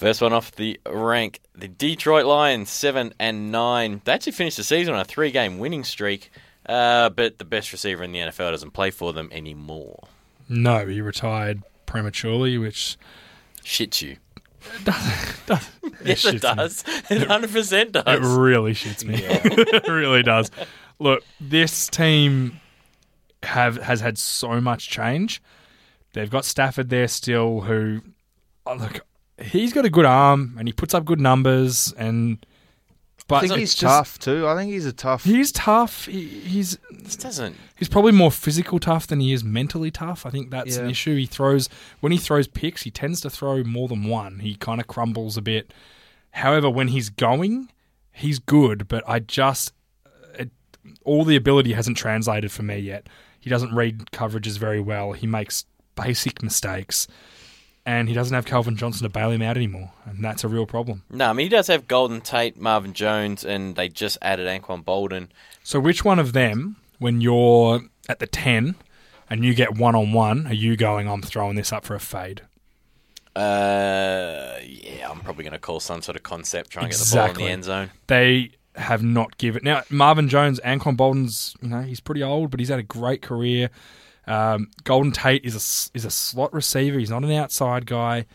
First one off the rank, the Detroit Lions, seven and nine. They actually finished the season on a three-game winning streak, uh, but the best receiver in the NFL doesn't play for them anymore. No, he retired prematurely, which Shits you. it Yes, it shits me. does. It hundred percent does. It really shits me. it really does. Look, this team have has had so much change. They've got Stafford there still, who oh, look, he's got a good arm and he puts up good numbers, and but I think he's just- tough too. I think he's a tough. He's tough. He, he's This doesn't. he's probably more physical tough than he is mentally tough. I think that's an issue. He throws when he throws picks, he tends to throw more than one. He kind of crumbles a bit. However, when he's going, he's good. But I just it, all the ability hasn't translated for me yet. He doesn't read coverages very well. He makes basic mistakes, and he doesn't have Calvin Johnson to bail him out anymore, and that's a real problem. No, I mean he does have Golden Tate, Marvin Jones, and they just added Anquan Boldin. So, which one of them, when you're at the 10 and you get one on one, are you going, I'm throwing this up for a fade? Uh, yeah, I'm probably going to call some sort of concept, try and get the ball in the end zone. They have not given. Now, Marvin Jones, Anquan Boldin's, you know, he's pretty old, but he's had a great career. Um, Golden Tate is a, is a slot receiver. He's not an outside guy.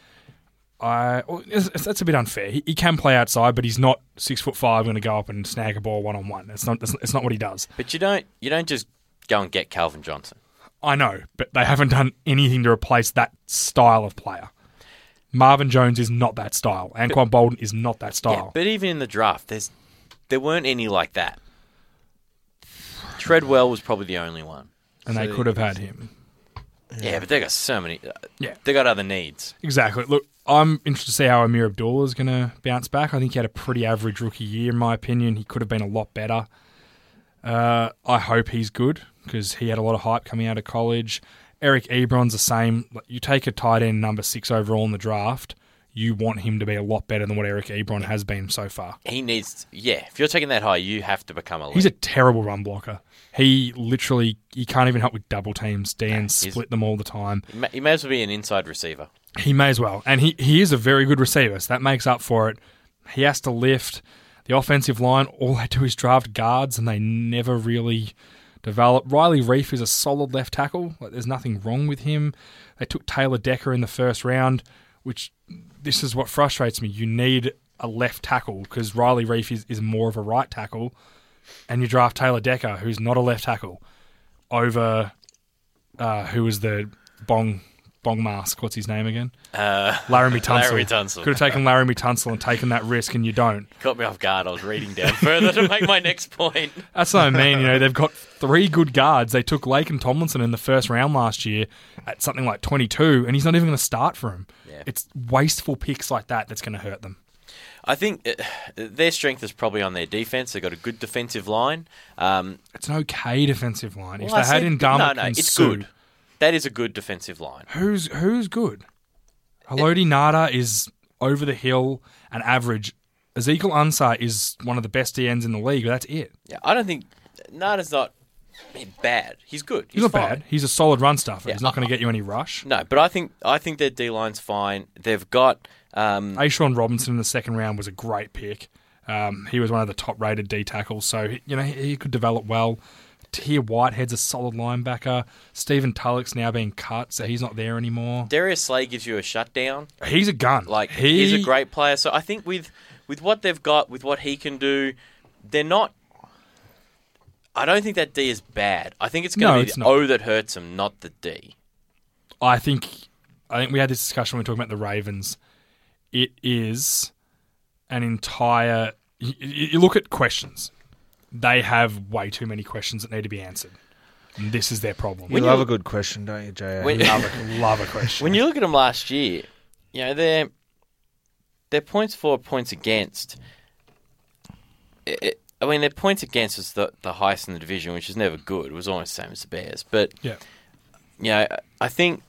I well, it's- it's- that's a bit unfair. He, he can play outside, but he's not six foot five going to go up and snag a ball one on one. It's not. It's, it's not what he does. But you don't you don't just go and get Calvin Johnson. I know, but they haven't done anything to replace that style of player. Marvin Jones is not that style. Anquan Boldin is not that Yeah, style. but even in the draft, there's there weren't any like that. Treadwell was probably the only one. And they could have had him. Yeah, but they got so many. Uh, Yeah. they got other needs. Exactly. Look, I'm interested to see how Ameer Abdullah is going to bounce back. I think he had a pretty average rookie year, in my opinion. He could have been a lot better. Uh, I hope he's good because he had a lot of hype coming out of college. Eric Ebron's the same. You take a tight end number six overall in the draft, you want him to be a lot better than what Eric Ebron has been so far. He needs. Yeah, if you're taking that high, you have to become a. He's a terrible run blocker. He literally, he can't even help with double teams. Dan he's- split them all the time. He may, he may as well be an inside receiver. He may as well. And he, he is a very good receiver, so that makes up for it. He has to lift. The offensive line, all they do is draft guards, and they never really develop. Riley Reiff is a solid left tackle. Like, there's nothing wrong with him. They took Taylor Decker in the first round, which this is what frustrates me. You need a left tackle because Riley Reiff is, is more of a right tackle, and you draft Taylor Decker, who's not a left tackle, over uh, who was the Bong Bong Mask. What's his name again? Uh, Laremy Tunsil. Laremy Tunsil. Could have taken Laremy Tunsil and taken that risk, and you don't. caught me off guard. I was reading down further to make my next point. That's what I mean. You know, they've got three good guards. They took Laken Tomlinson in the first round last year at something like 22, and he's not even going to start for him. Yeah. It's wasteful picks like that that's going to hurt them. I think uh, their strength is probably on their defense. They've got a good defensive line. Um, It's an okay defensive line. if well, I they had said- in Dharma no, no, and it's Sue, good. That is a good defensive line. Who's who's good? Haloti Ngata is over the hill and average. Ezekiel Ansah is one of the best DNs in the league, but that's it. Yeah, I don't think Ngata's not bad. He's good. He's, He's, not fine. bad. He's a solid run stuffer. Yeah, He's not going to get you any rush. No, but I think I think their D line's fine. They've got um, A'Shawn Robinson in the second round was a great pick. Um, he was one of the top rated D tackles, so you know he, he could develop well. Tahir Whitehead's a solid linebacker. Stephen Tulloch's now being cut, so he's not there anymore. Darius Slay gives you a shutdown. He's a gun. Like he, he's a great player. So I think with with what they've got, with what he can do, they're not. I don't think that D is bad. I think it's going to No, be the not. O that hurts him, not the D. I think. I think we had this discussion when we were talking about the Ravens. It is an entire. You, you look at questions. They have way too many questions that need to be answered. And this is their problem. You love a good question, don't you, JA? When- love a, love a question. When you look at them last year, you know their their points for, points against. It, it- I mean, their points against was the the highest in the division, which is never good. It was almost the same as the Bears, but yeah. you know, I think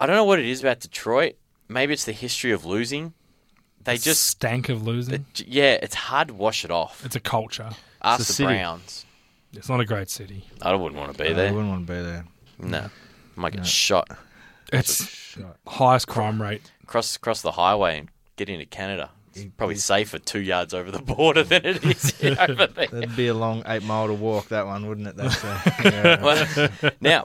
I don't know what it is about Detroit. Maybe it's the history of losing. They just, stank of losing. yeah, it's hard to wash it off. It's a culture. Ask It's a the city. Browns. It's not a great city. I wouldn't want to be I there. I wouldn't want to be there. No, I might get shot It's Shot. highest crime rate. across across the highway and get into Canada. It's probably safer two yards over the border than it is here over there. That'd be a long eight mile to walk, that one, wouldn't it? That's uh, yeah. Well, now,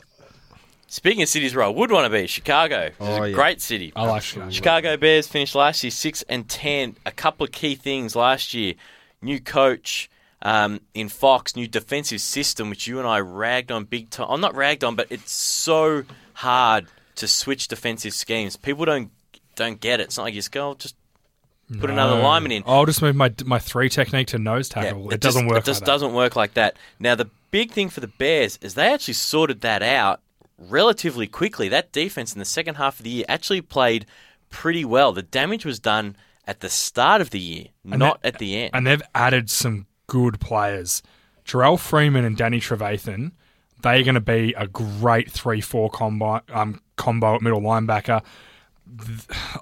speaking of cities where I would want to be, Chicago. It's Oh, a yeah. great city. I like Chicago. Chicago Bears finished last year six and ten. A couple of key things last year: new coach um, in Fox, new defensive system, which you and I ragged on big time. I'm not ragged on, but it's so hard to switch defensive schemes. People don't don't get it. It's not like you just go, "Oh, just put another lineman in. I'll just move my my three technique to nose tackle. it, doesn't just, work. It just like that. doesn't work like that. Now the big thing for the Bears is they actually sorted that out relatively quickly. That defense in the second half of the year actually played pretty well. The damage was done at the start of the year, not that- at the end. And they've added some good players. Jerrell Freeman and Danny Trevathan, they're going to be a great 3 4 combo, um, combo at middle linebacker.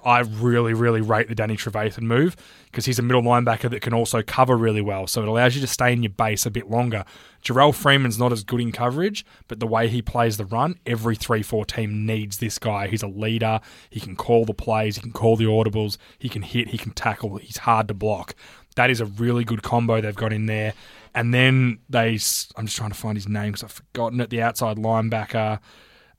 I really, really rate the Danny Trevathan move because he's a middle linebacker that can also cover really well. So it allows you to stay in your base a bit longer. Jerrell Freeman's not as good in coverage, but the way he plays the run, every 3 4 team needs this guy. He's a leader. He can call the plays, he can call the audibles, he can hit, he can tackle. He's hard to block. That is a really good combo they've got in there. And then they, I'm just trying to find his name because I've forgotten it. The outside linebacker,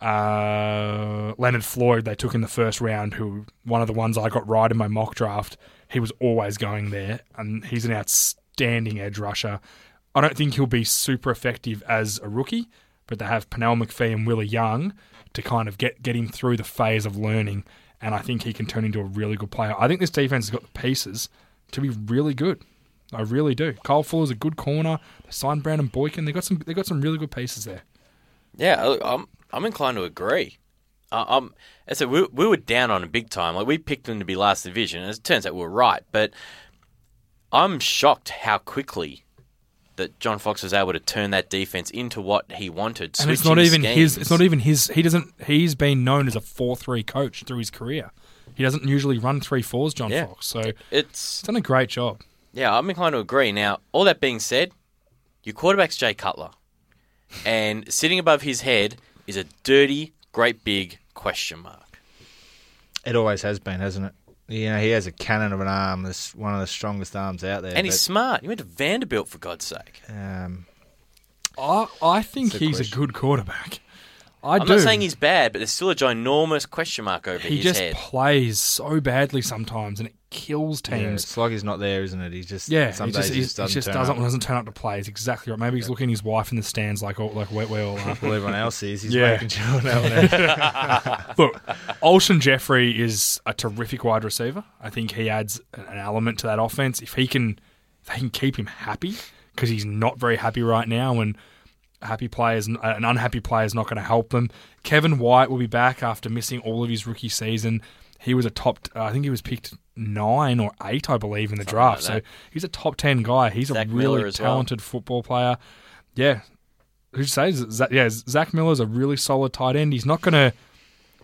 uh, Leonard Floyd, they took in the first round, who one of the ones I got right in my mock draft. He was always going there, and he's an outstanding edge rusher. I don't think he'll be super effective as a rookie, but they have Pernell McPhee and Willie Young to kind of get, get him through the phase of learning. and I think he can turn into a really good player. I think this defense has got the pieces to be really good. I really do. Kyle Fuller's a good corner. They signed Brandon Boykin. They got some. They got some really good pieces there. Yeah, I'm I'm inclined to agree. Uh, um, as I said, we, we were down on him big time. Like we picked them to be last division, and it turns out we were right. But I'm shocked how quickly that John Fox was able to turn that defense into what he wanted. And it's not even his. It's not even his. He doesn't. He's been known as a four-three coach through his career. He doesn't usually run three fours, John Yeah. Fox. So he's It's done a great job. yeah, I'm inclined to agree. Now, all that being said, your quarterback's Jay Cutler, and sitting above his head is a dirty, great big question mark. It always has been, hasn't it? You know, he has a cannon of an arm. It's one of the strongest arms out there. And he's smart. He went to Vanderbilt for God's sake. um, I I think That's a he's a question. good quarterback. I I'm do. not saying he's bad, but there's still a ginormous question mark over he his just head. plays so badly sometimes, and it kills yeah, teams. it's like he's not there, isn't it? He's just Yeah, Some he days just, he just doesn't, just turn doesn't up. doesn't turn up to play. It's exactly right. Maybe he's looking at his wife in the stands like all, like we, we all are. Well, everyone else is. He's Yeah. making sure no one else. Look, Alshon Jeffery is a terrific wide receiver. I think he adds an element to that offense. If he can, if they can keep him happy because he's not very happy right now, and happy players, an unhappy player is not going to help them. Kevin White will be back after missing all of his rookie season. He was a top. Uh, I think he was picked nine or eight, I believe, in the draft. like so he's a top ten guy. He's Zach a really as well. talented football player. Yeah, who says? say? Zach, yeah, Zach Miller's a really solid tight end. He's not going to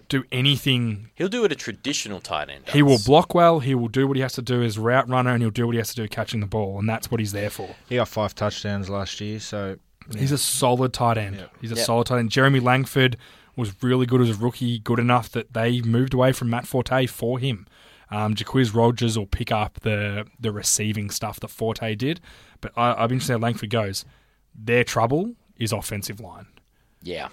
do anything He'll do what a traditional tight end does. he will block well. He will do what he has to do as route runner, and he'll do what he has to do catching the ball, and that's what he's there for. he got five touchdowns last year, so He's a solid tight end. He's a Yep. solid tight end. Jeremy Langford was really good as a rookie, good enough that they moved away from Matt Forte for him. Um, Jacquizz Rodgers will pick up the the receiving stuff that Forte did, but I, I'm interested how Langford goes. Their trouble is offensive line. Yeah.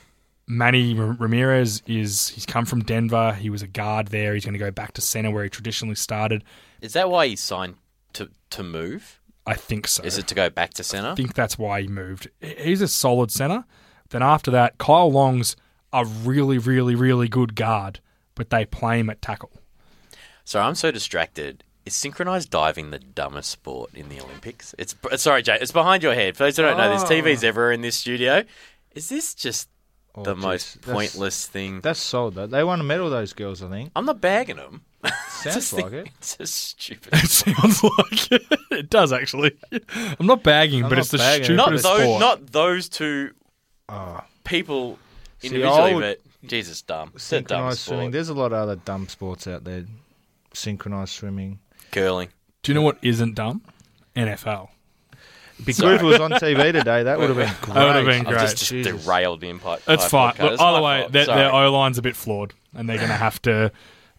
Manny R- Ramirez is he's come from Denver. He was a guard there. He's going to go back to center where he traditionally started. Is that why he signed to to move? I think so. Is it to go back to center? I think that's why he moved. He's a solid center. Then after that, Kyle Long's a really, really, really good guard, but they play him at tackle. Sorry, I'm so distracted. Is synchronized diving the dumbest sport in the Olympics? It's sorry, Jay. It's behind your head. For those who don't know, there's oh. TVs everywhere in this studio. Is this just oh, the geez, most that's- pointless thing? That's solid though. They won a medal, those girls. I think. I'm not bagging them. Sounds like it. It's just stupid. It sounds like it. It does actually. I'm not bagging, I'm but not it's the bagging. not stupidest those, sport. not those two Oh, people See, individually, I would- but Jesus, dumb. It's dumb synchronized swimming. There's a lot of other dumb sports out there. Synchronized swimming. Curling. Do you know what isn't dumb? NFL. It'd be good if it was on TV today. That would have been great. That would have been I've great. just, just derailed the impact. It's fine. Look, It's by the way, their, their Sorry. O line's a bit flawed, and they're going to have to.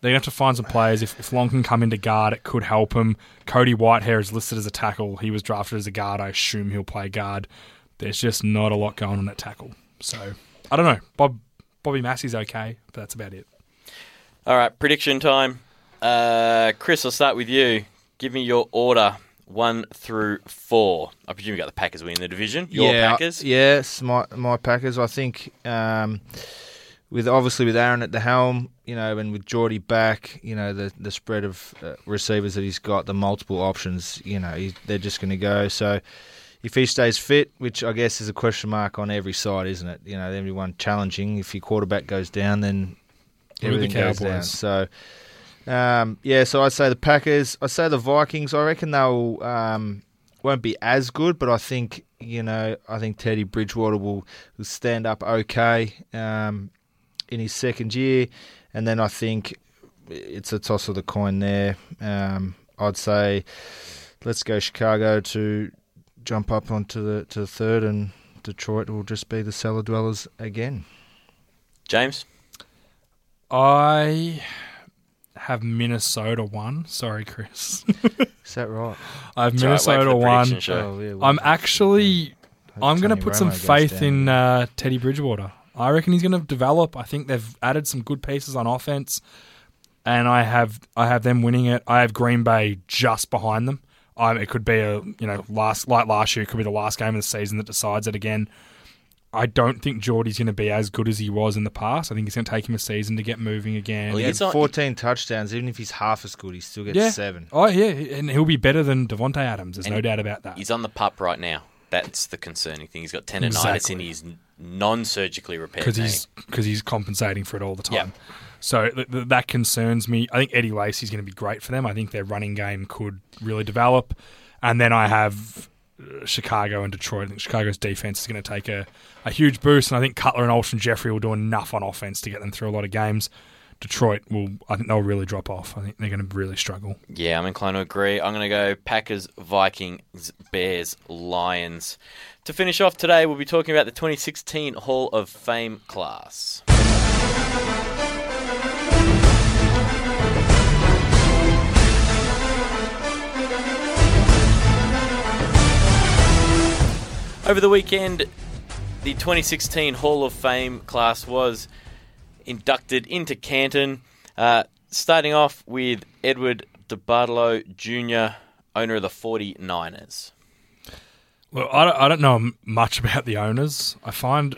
They're going to have to find some players. If, if Long can come into guard, it could help him. Cody Whitehair is listed as a tackle. He was drafted as a guard. I assume he'll play guard. There's just not a lot going on at tackle. So I don't know. Bob Bobby Massie's okay, but that's about it. All right, prediction time. Uh, Chris, I'll start with you. Give me your order one through four. I presume you got the Packers winning the division. Your yeah, Packers. Yes, my my Packers. I think um, with obviously with Aaron at the helm, you know, and with Jordy back, you know, the the spread of uh, receivers that he's got, the multiple options, you know, he, they're just going to go. So if he stays fit, which I guess is a question mark on every side, isn't it? You know, everyone challenging. If your quarterback goes down, then at the everything goes down. So. Um, yeah, so I'd say the Packers. I'd say the Vikings. I reckon they'll um, won't be as good, but I think you know I think Teddy Bridgewater will, will stand up okay um, in his second year, and then I think it's a toss of the coin there. Um, I'd say let's go Chicago to jump up onto the to the third, and Detroit will just be the cellar dwellers again. James. I have Minnesota one. Sorry, Chris. Is that right? I have It's all right, wait for Minnesota the one. Oh, yeah, I'm actually. I'm going to put some Romo goes faith down. in uh, Teddy Bridgewater. I reckon he's going to develop. I think they've added some good pieces on offense, and I have I have them winning it. I have Green Bay just behind them. Um, it could be a you know last like last year. It could be the last game of the season that decides it again. I don't think Jordy's going to be as good as he was in the past. I think it's going to take him a season to get moving again. Well, He Yeah, had 14 touchdowns. Even if he's half as good, he still gets yeah. seven. Oh yeah, and he'll be better than Davante Adams. There's no doubt about that. He's on the pup right now. That's the concerning thing. He's got tendonitis Exactly. in his n- non-surgically repaired because he's because he's compensating for it all the time. Yep. So th- th- that concerns me. I think Eddie Lacy's going to be great for them. I think their running game could really develop, and then I have uh, Chicago and Detroit. I think Chicago's defense is going to take a, a huge boost, and I think Cutler and Alshon Jeffery will do enough on offense to get them through a lot of games. Detroit will, I think they'll really drop off. I think they're going to really struggle. Yeah, I'm inclined to agree. I'm going to go Packers, Vikings, Bears, Lions. To finish off today, we'll be talking about the 2016 Hall of Fame class. Over the weekend, the 2016 Hall of Fame class was inducted into Canton. Uh, starting off with Edward DeBartolo Jr., owner of the 49ers. Well, I don't, I don't know much about the owners. I find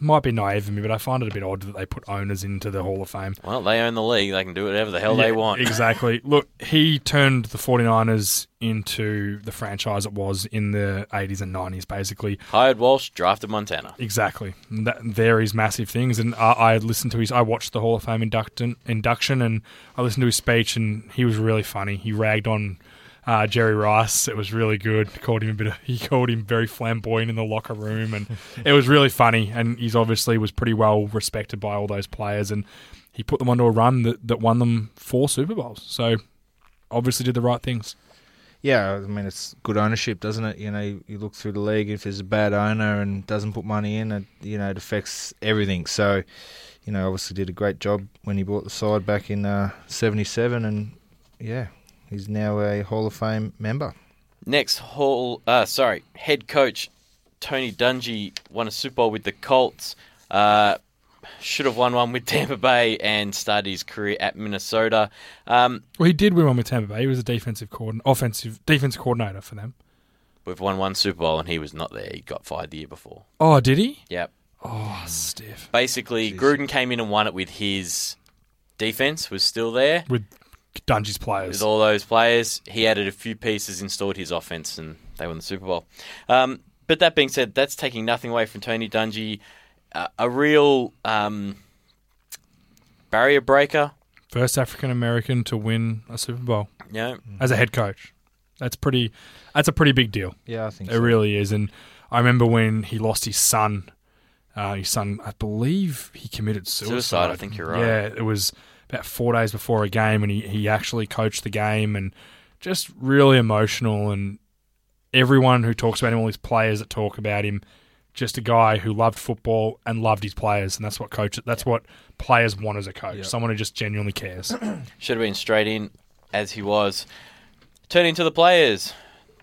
it might be naive of me, but I find it a bit odd that they put owners into the Hall of Fame. Well, they own the league. They can do whatever the hell Yeah, they want. Exactly. Look, he turned the 49ers into the franchise it was in the 80s and 90s, basically. Hired Walsh, drafted Montana. Exactly. And That, there is massive things. And I, I listened to his, I watched the Hall of Fame induction, induction and I listened to his speech, and he was really funny. He ragged on uh, Jerry Rice. It was really good. He called him a bit of, he called him very flamboyant in the locker room, and it was really funny. And he's obviously was pretty well respected by all those players, and he put them onto a run that, that won them four Super Bowls. So obviously did the right things. Yeah, I mean it's good ownership, doesn't it? You know, you, you look through the league. If there's a bad owner and doesn't put money in, it you know it affects everything. So, you know, obviously did a great job when he bought the side back in uh, '77, and yeah, he's now a Hall of Fame member. Next, Hall, uh, sorry, head coach Tony Dungy won a Super Bowl with the Colts. Uh, should have won one with Tampa Bay and started his career at Minnesota. Um, Well, he did win one with Tampa Bay. He was a defensive coordinator, offensive defensive coordinator for them. we've won one Super Bowl and he was not there. He got fired the year before. Oh, did he? Yep. Oh, stiff. Basically, Gruden came in and won it with his defense was still there. With Dungy's players. with all those players. He added a few pieces, installed his offense, and they won the Super Bowl. Um, but that being said, that's taking nothing away from Tony Dungy. Uh, a real um, barrier breaker. First African American to win a Super Bowl You know, as a head coach. That's pretty. That's a pretty big deal. Yeah, I think It so. really is. And I remember when he lost his son. Uh, his son, I believe, he committed suicide. Suicide, I think you're right. Yeah, it was about four days before a game, and he, he actually coached the game, and just really emotional. And everyone who talks about him, all these players that talk about him, just a guy who loved football and loved his players, and that's what coach. That's what players want as a coach. Someone who just genuinely cares. should have been straight in as he was. Turning to the players,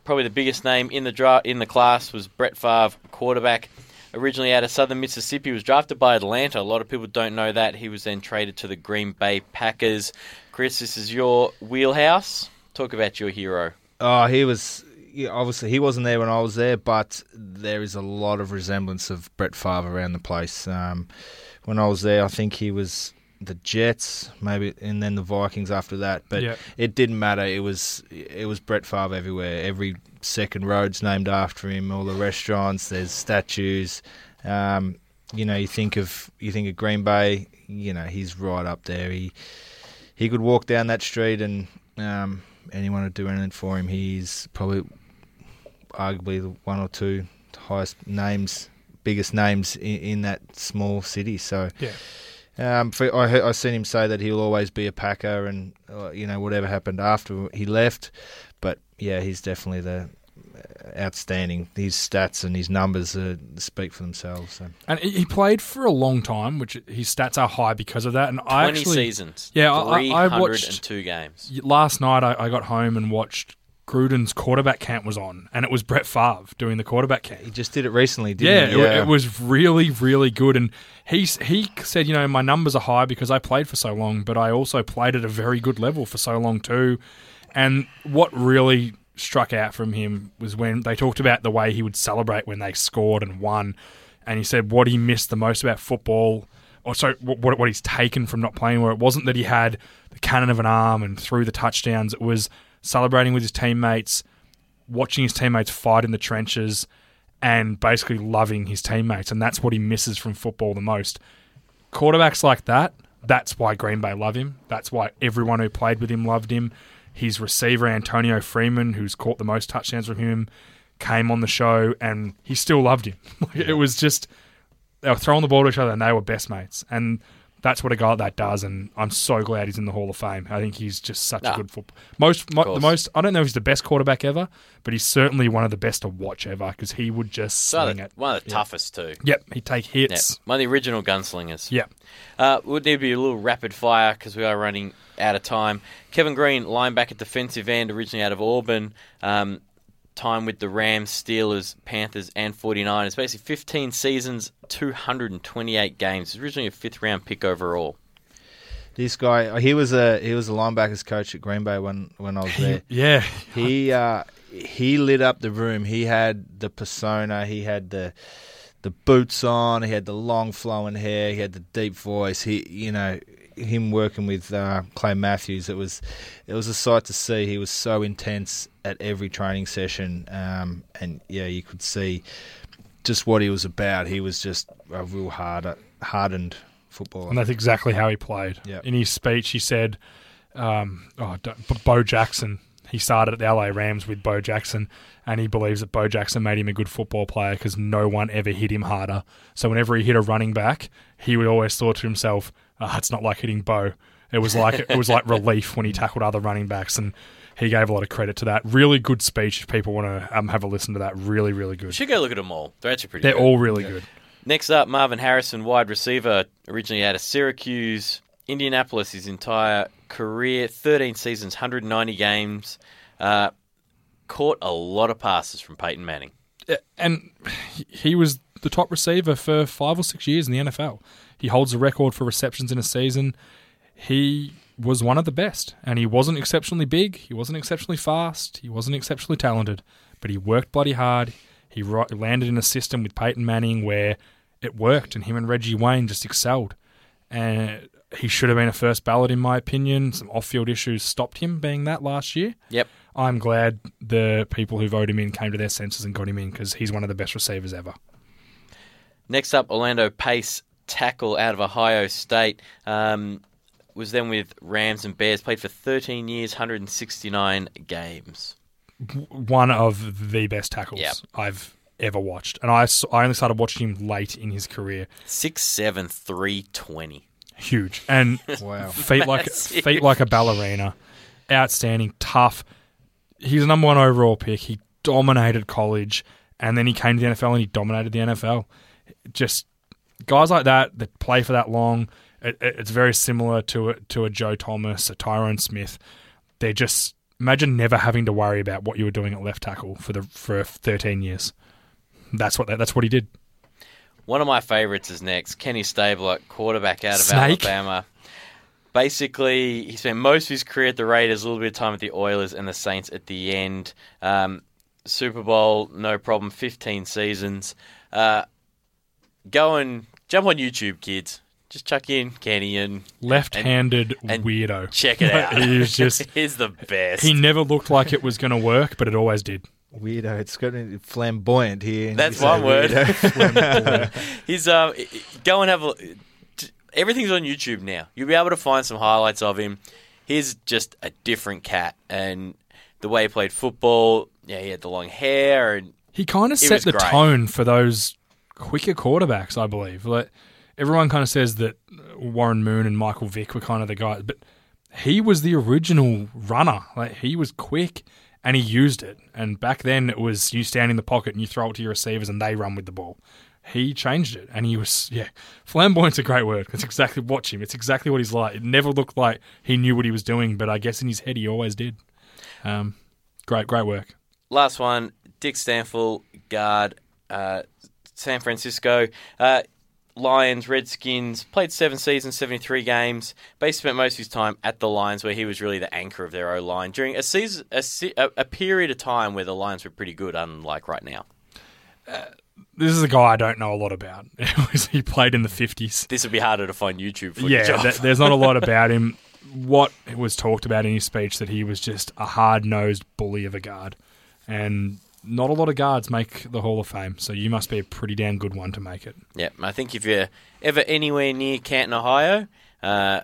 probably the biggest name in the dra- in the class was Brett Favre, quarterback. Originally out of Southern Mississippi, was drafted by Atlanta. A lot of people don't know that. He was then traded to the Green Bay Packers. Chris, this is your wheelhouse. Talk about your hero. Oh, he was. Obviously, he wasn't there when I was there, but there is a lot of resemblance of Brett Favre around the place. Um, when I was there, I think he was the Jets, maybe, and then the Vikings after that. But Yeah. it didn't matter. It was it was Brett Favre everywhere. Every second road's named after him. All the restaurants, there's statues. Um, you know, you think of you think of Green Bay. You know, he's right up there. He he could walk down that street and um, anyone would do anything for him. He's probably arguably the one or two highest names, biggest names in, in that small city. So, Yeah. Um, for, I heard, I seen him say that he'll always be a Packer, and uh, you know whatever happened after he left. But yeah, he's definitely the uh, outstanding. His stats and his numbers uh, speak for themselves. So. And he he played for a long time, which his stats are high because of that. And I 20 actually, seasons. Yeah, I- I- I watched- 302 games. last night I, I got home and watched Gruden's quarterback camp was on, and it was Brett Favre doing the quarterback camp. He just did it recently, Yeah, didn't it, he? it was really, really good. And he's he said, you know, my numbers are high because I played for so long, but I also played at a very good level for so long too. And what really struck out from him was when they talked about the way he would celebrate when they scored and won. and he said what he missed the most about football, or sorry, what what what he's taken from not playing. Where it wasn't that he had the cannon of an arm and threw the touchdowns. It was celebrating with his teammates, watching his teammates fight in the trenches, and basically loving his teammates. And that's what he misses from football the most. Quarterbacks like that, that's why Green Bay love him. That's why everyone who played with him loved him. His receiver, Antonio Freeman, who's caught the most touchdowns from him, came on the show and he still loved him. It was just, they were throwing the ball to each other and they were best mates. And that's what a guy like that does. And I'm so glad he's in the Hall of Fame. I think he's just such Nah. a good football. Most, mo- the most, I don't know if he's the best quarterback ever, but he's certainly one of the best to watch ever because he would just One swing of it. the, one of the toughest too. Yep, he'd take Yeah, hits. one of the original gunslingers. Yep. Uh, would need to be a little rapid fire because we are running out of time. Kevin Greene, linebacker, defensive end, originally out of Auburn. Um, time with the Rams, Steelers, Panthers, and 49ers. Basically, 15 seasons, 228 games. He's originally a fifth round pick overall. This guy, he was a he was a linebackers coach at Green Bay when when I was there. Yeah. he uh, he lit up the room. He had the persona. He had the the boots on. He had the long flowing hair. He had the deep voice. He, you know, him working with uh, Clay Matthews. It was it was a sight to see. He was so intense at every training session, um, and yeah, you could see just what he was about. He was just a real hard hardened footballer. And that's exactly how he played. Yep. In his speech, he said, um, oh, Bo Jackson, he started at the LA Rams with Bo Jackson, and he believes that Bo Jackson made him a good football player because no one ever hit him harder. So whenever he hit a running back, he would always thought to himself, oh, it's not like hitting Bo. It was like it was like relief when he tackled other running backs, and he gave a lot of credit to that. Really good speech. If people want to um, have a listen to that, really, really You good. should go look at them all. They're actually pretty They're good. all really good. Next up, Marvin Harrison, wide receiver, originally out of Syracuse, Indianapolis, his entire career, 13 seasons, 190 games. Uh, caught a lot of passes from Peyton Manning. and he was the top receiver for five or six years in the NFL. He holds the record for receptions in a season. He was one of the best, and he wasn't exceptionally big. He wasn't exceptionally fast. He wasn't exceptionally talented, but he worked bloody hard. He landed in a system with Peyton Manning where it worked, and him and Reggie Wayne just excelled. And he should have been a first ballot, in my opinion. Some off-field issues stopped him being that last year. Yep. I'm glad the people who voted him in came to their senses and got him in because he's one of the best receivers ever. Next up, Orlando Pace, tackle out of Ohio State. Um, was then with Rams and Bears. Played for 13 years, 169 games. One of the best tackles Yep. I've ever watched, and I, I only started watching him late in his career. 6'7", 320. Huge and Wow. feet like Massive. feet like a ballerina, outstanding, tough. He's a number one overall pick. He dominated college, and then he came to the NFL and he dominated the NFL. Just guys like that that play for that long. It, it- it's very similar to a, to a Joe Thomas, a Tyron Smith. They're just imagine never having to worry about what you were doing at left tackle for the for 13 years. That's what that's what he did. One of my favorites is next. Kenny Stabler, quarterback out of Snake. Alabama. Basically, he spent most of his career at the Raiders, a little bit of time at the Oilers and the Saints at the end. Um, Super Bowl, no problem, 15 seasons. Uh, go and jump on YouTube, kids. Just chuck in Kenny and Left-handed and weirdo. check it out. he was just He's the best. he never looked like it was going to work, but it always did. Weirdo. It's got a- flamboyant here. That's you say one word. He's um, go and have a. Everything's on YouTube now. You'll be able to find some highlights of him. He's just a different cat, and the way he played football. Yeah, he had the long hair, and He kind of set the great. tone for those quicker quarterbacks, I believe. Like everyone kind of says that Warren Moon and Michael Vick were kind of the guys, but he was the original runner. Like he was quick and he used it. And back then it was you stand in the pocket and you throw it to your receivers and they run with the ball. He changed it and he was yeah. Flamboyant's a great word. It's exactly watch him. It's exactly what he's like. It never looked like he knew what he was doing, but I guess in his head he always did. Um, great, great work. last one, Dick Stanfield, guard, uh, San Francisco. Uh, Lions, Redskins, played seven seasons, 73 games. Basically spent most of his time at the Lions, where he was really the anchor of their O line during a season, a, a, period of time where the Lions were pretty good, unlike right now. this is a guy I don't know a lot about. he played in the 50s. This would be harder to find YouTube Yeah, th- there's not a lot about him. What was talked about in his speech that he was just a hard nosed bully of a guard. And not a lot of guards make the Hall of Fame, so you must be a pretty damn good one to make it. Yeah, I think if you're ever anywhere near Canton, Ohio, uh,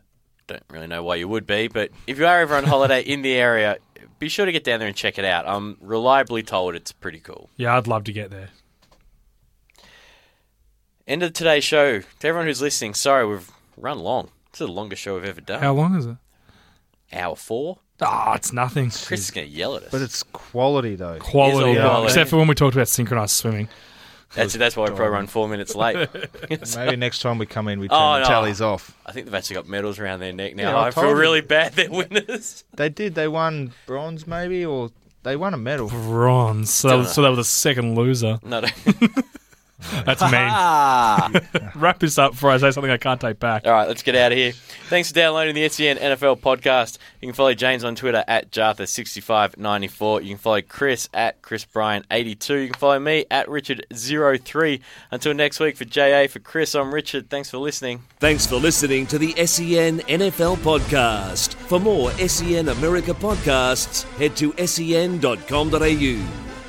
don't really know why you would be, but if you are ever on holiday in the area, be sure to get down there and check it out. I'm reliably told it's pretty cool. Yeah, I'd love to get there. End of today's show. To everyone who's listening, sorry we've run long. It's the longest show we've ever done. How long is it? Hour four. Oh, it's nothing. Chris is going to yell at us. But it's quality though. Quality, It is all quality. except for when we talked about synchronized swimming. that's that's why we probably run four minutes late. Maybe next time we come in, we oh, turn Oh, the no. tallies off. I think they've actually got medals around their neck now. Yeah, I I feel told you. really bad. They're winners. They did. They won bronze, maybe, or they won a medal. Bronze. So that, was, so that was the second loser. No, no. That's mean. Wrap this up before I say something I can't take back. All right, let's get out of here. Thanks for downloading the SEN NFL podcast. You can follow James on Twitter at Jartha6594. You can follow Chris at ChrisBryan82. You can follow me at Richard03. Until next week, for JA, for Chris, I'm Richard. Thanks for listening. Thanks for listening to the SEN NFL podcast. For more SEN America podcasts, head to sen.com.au.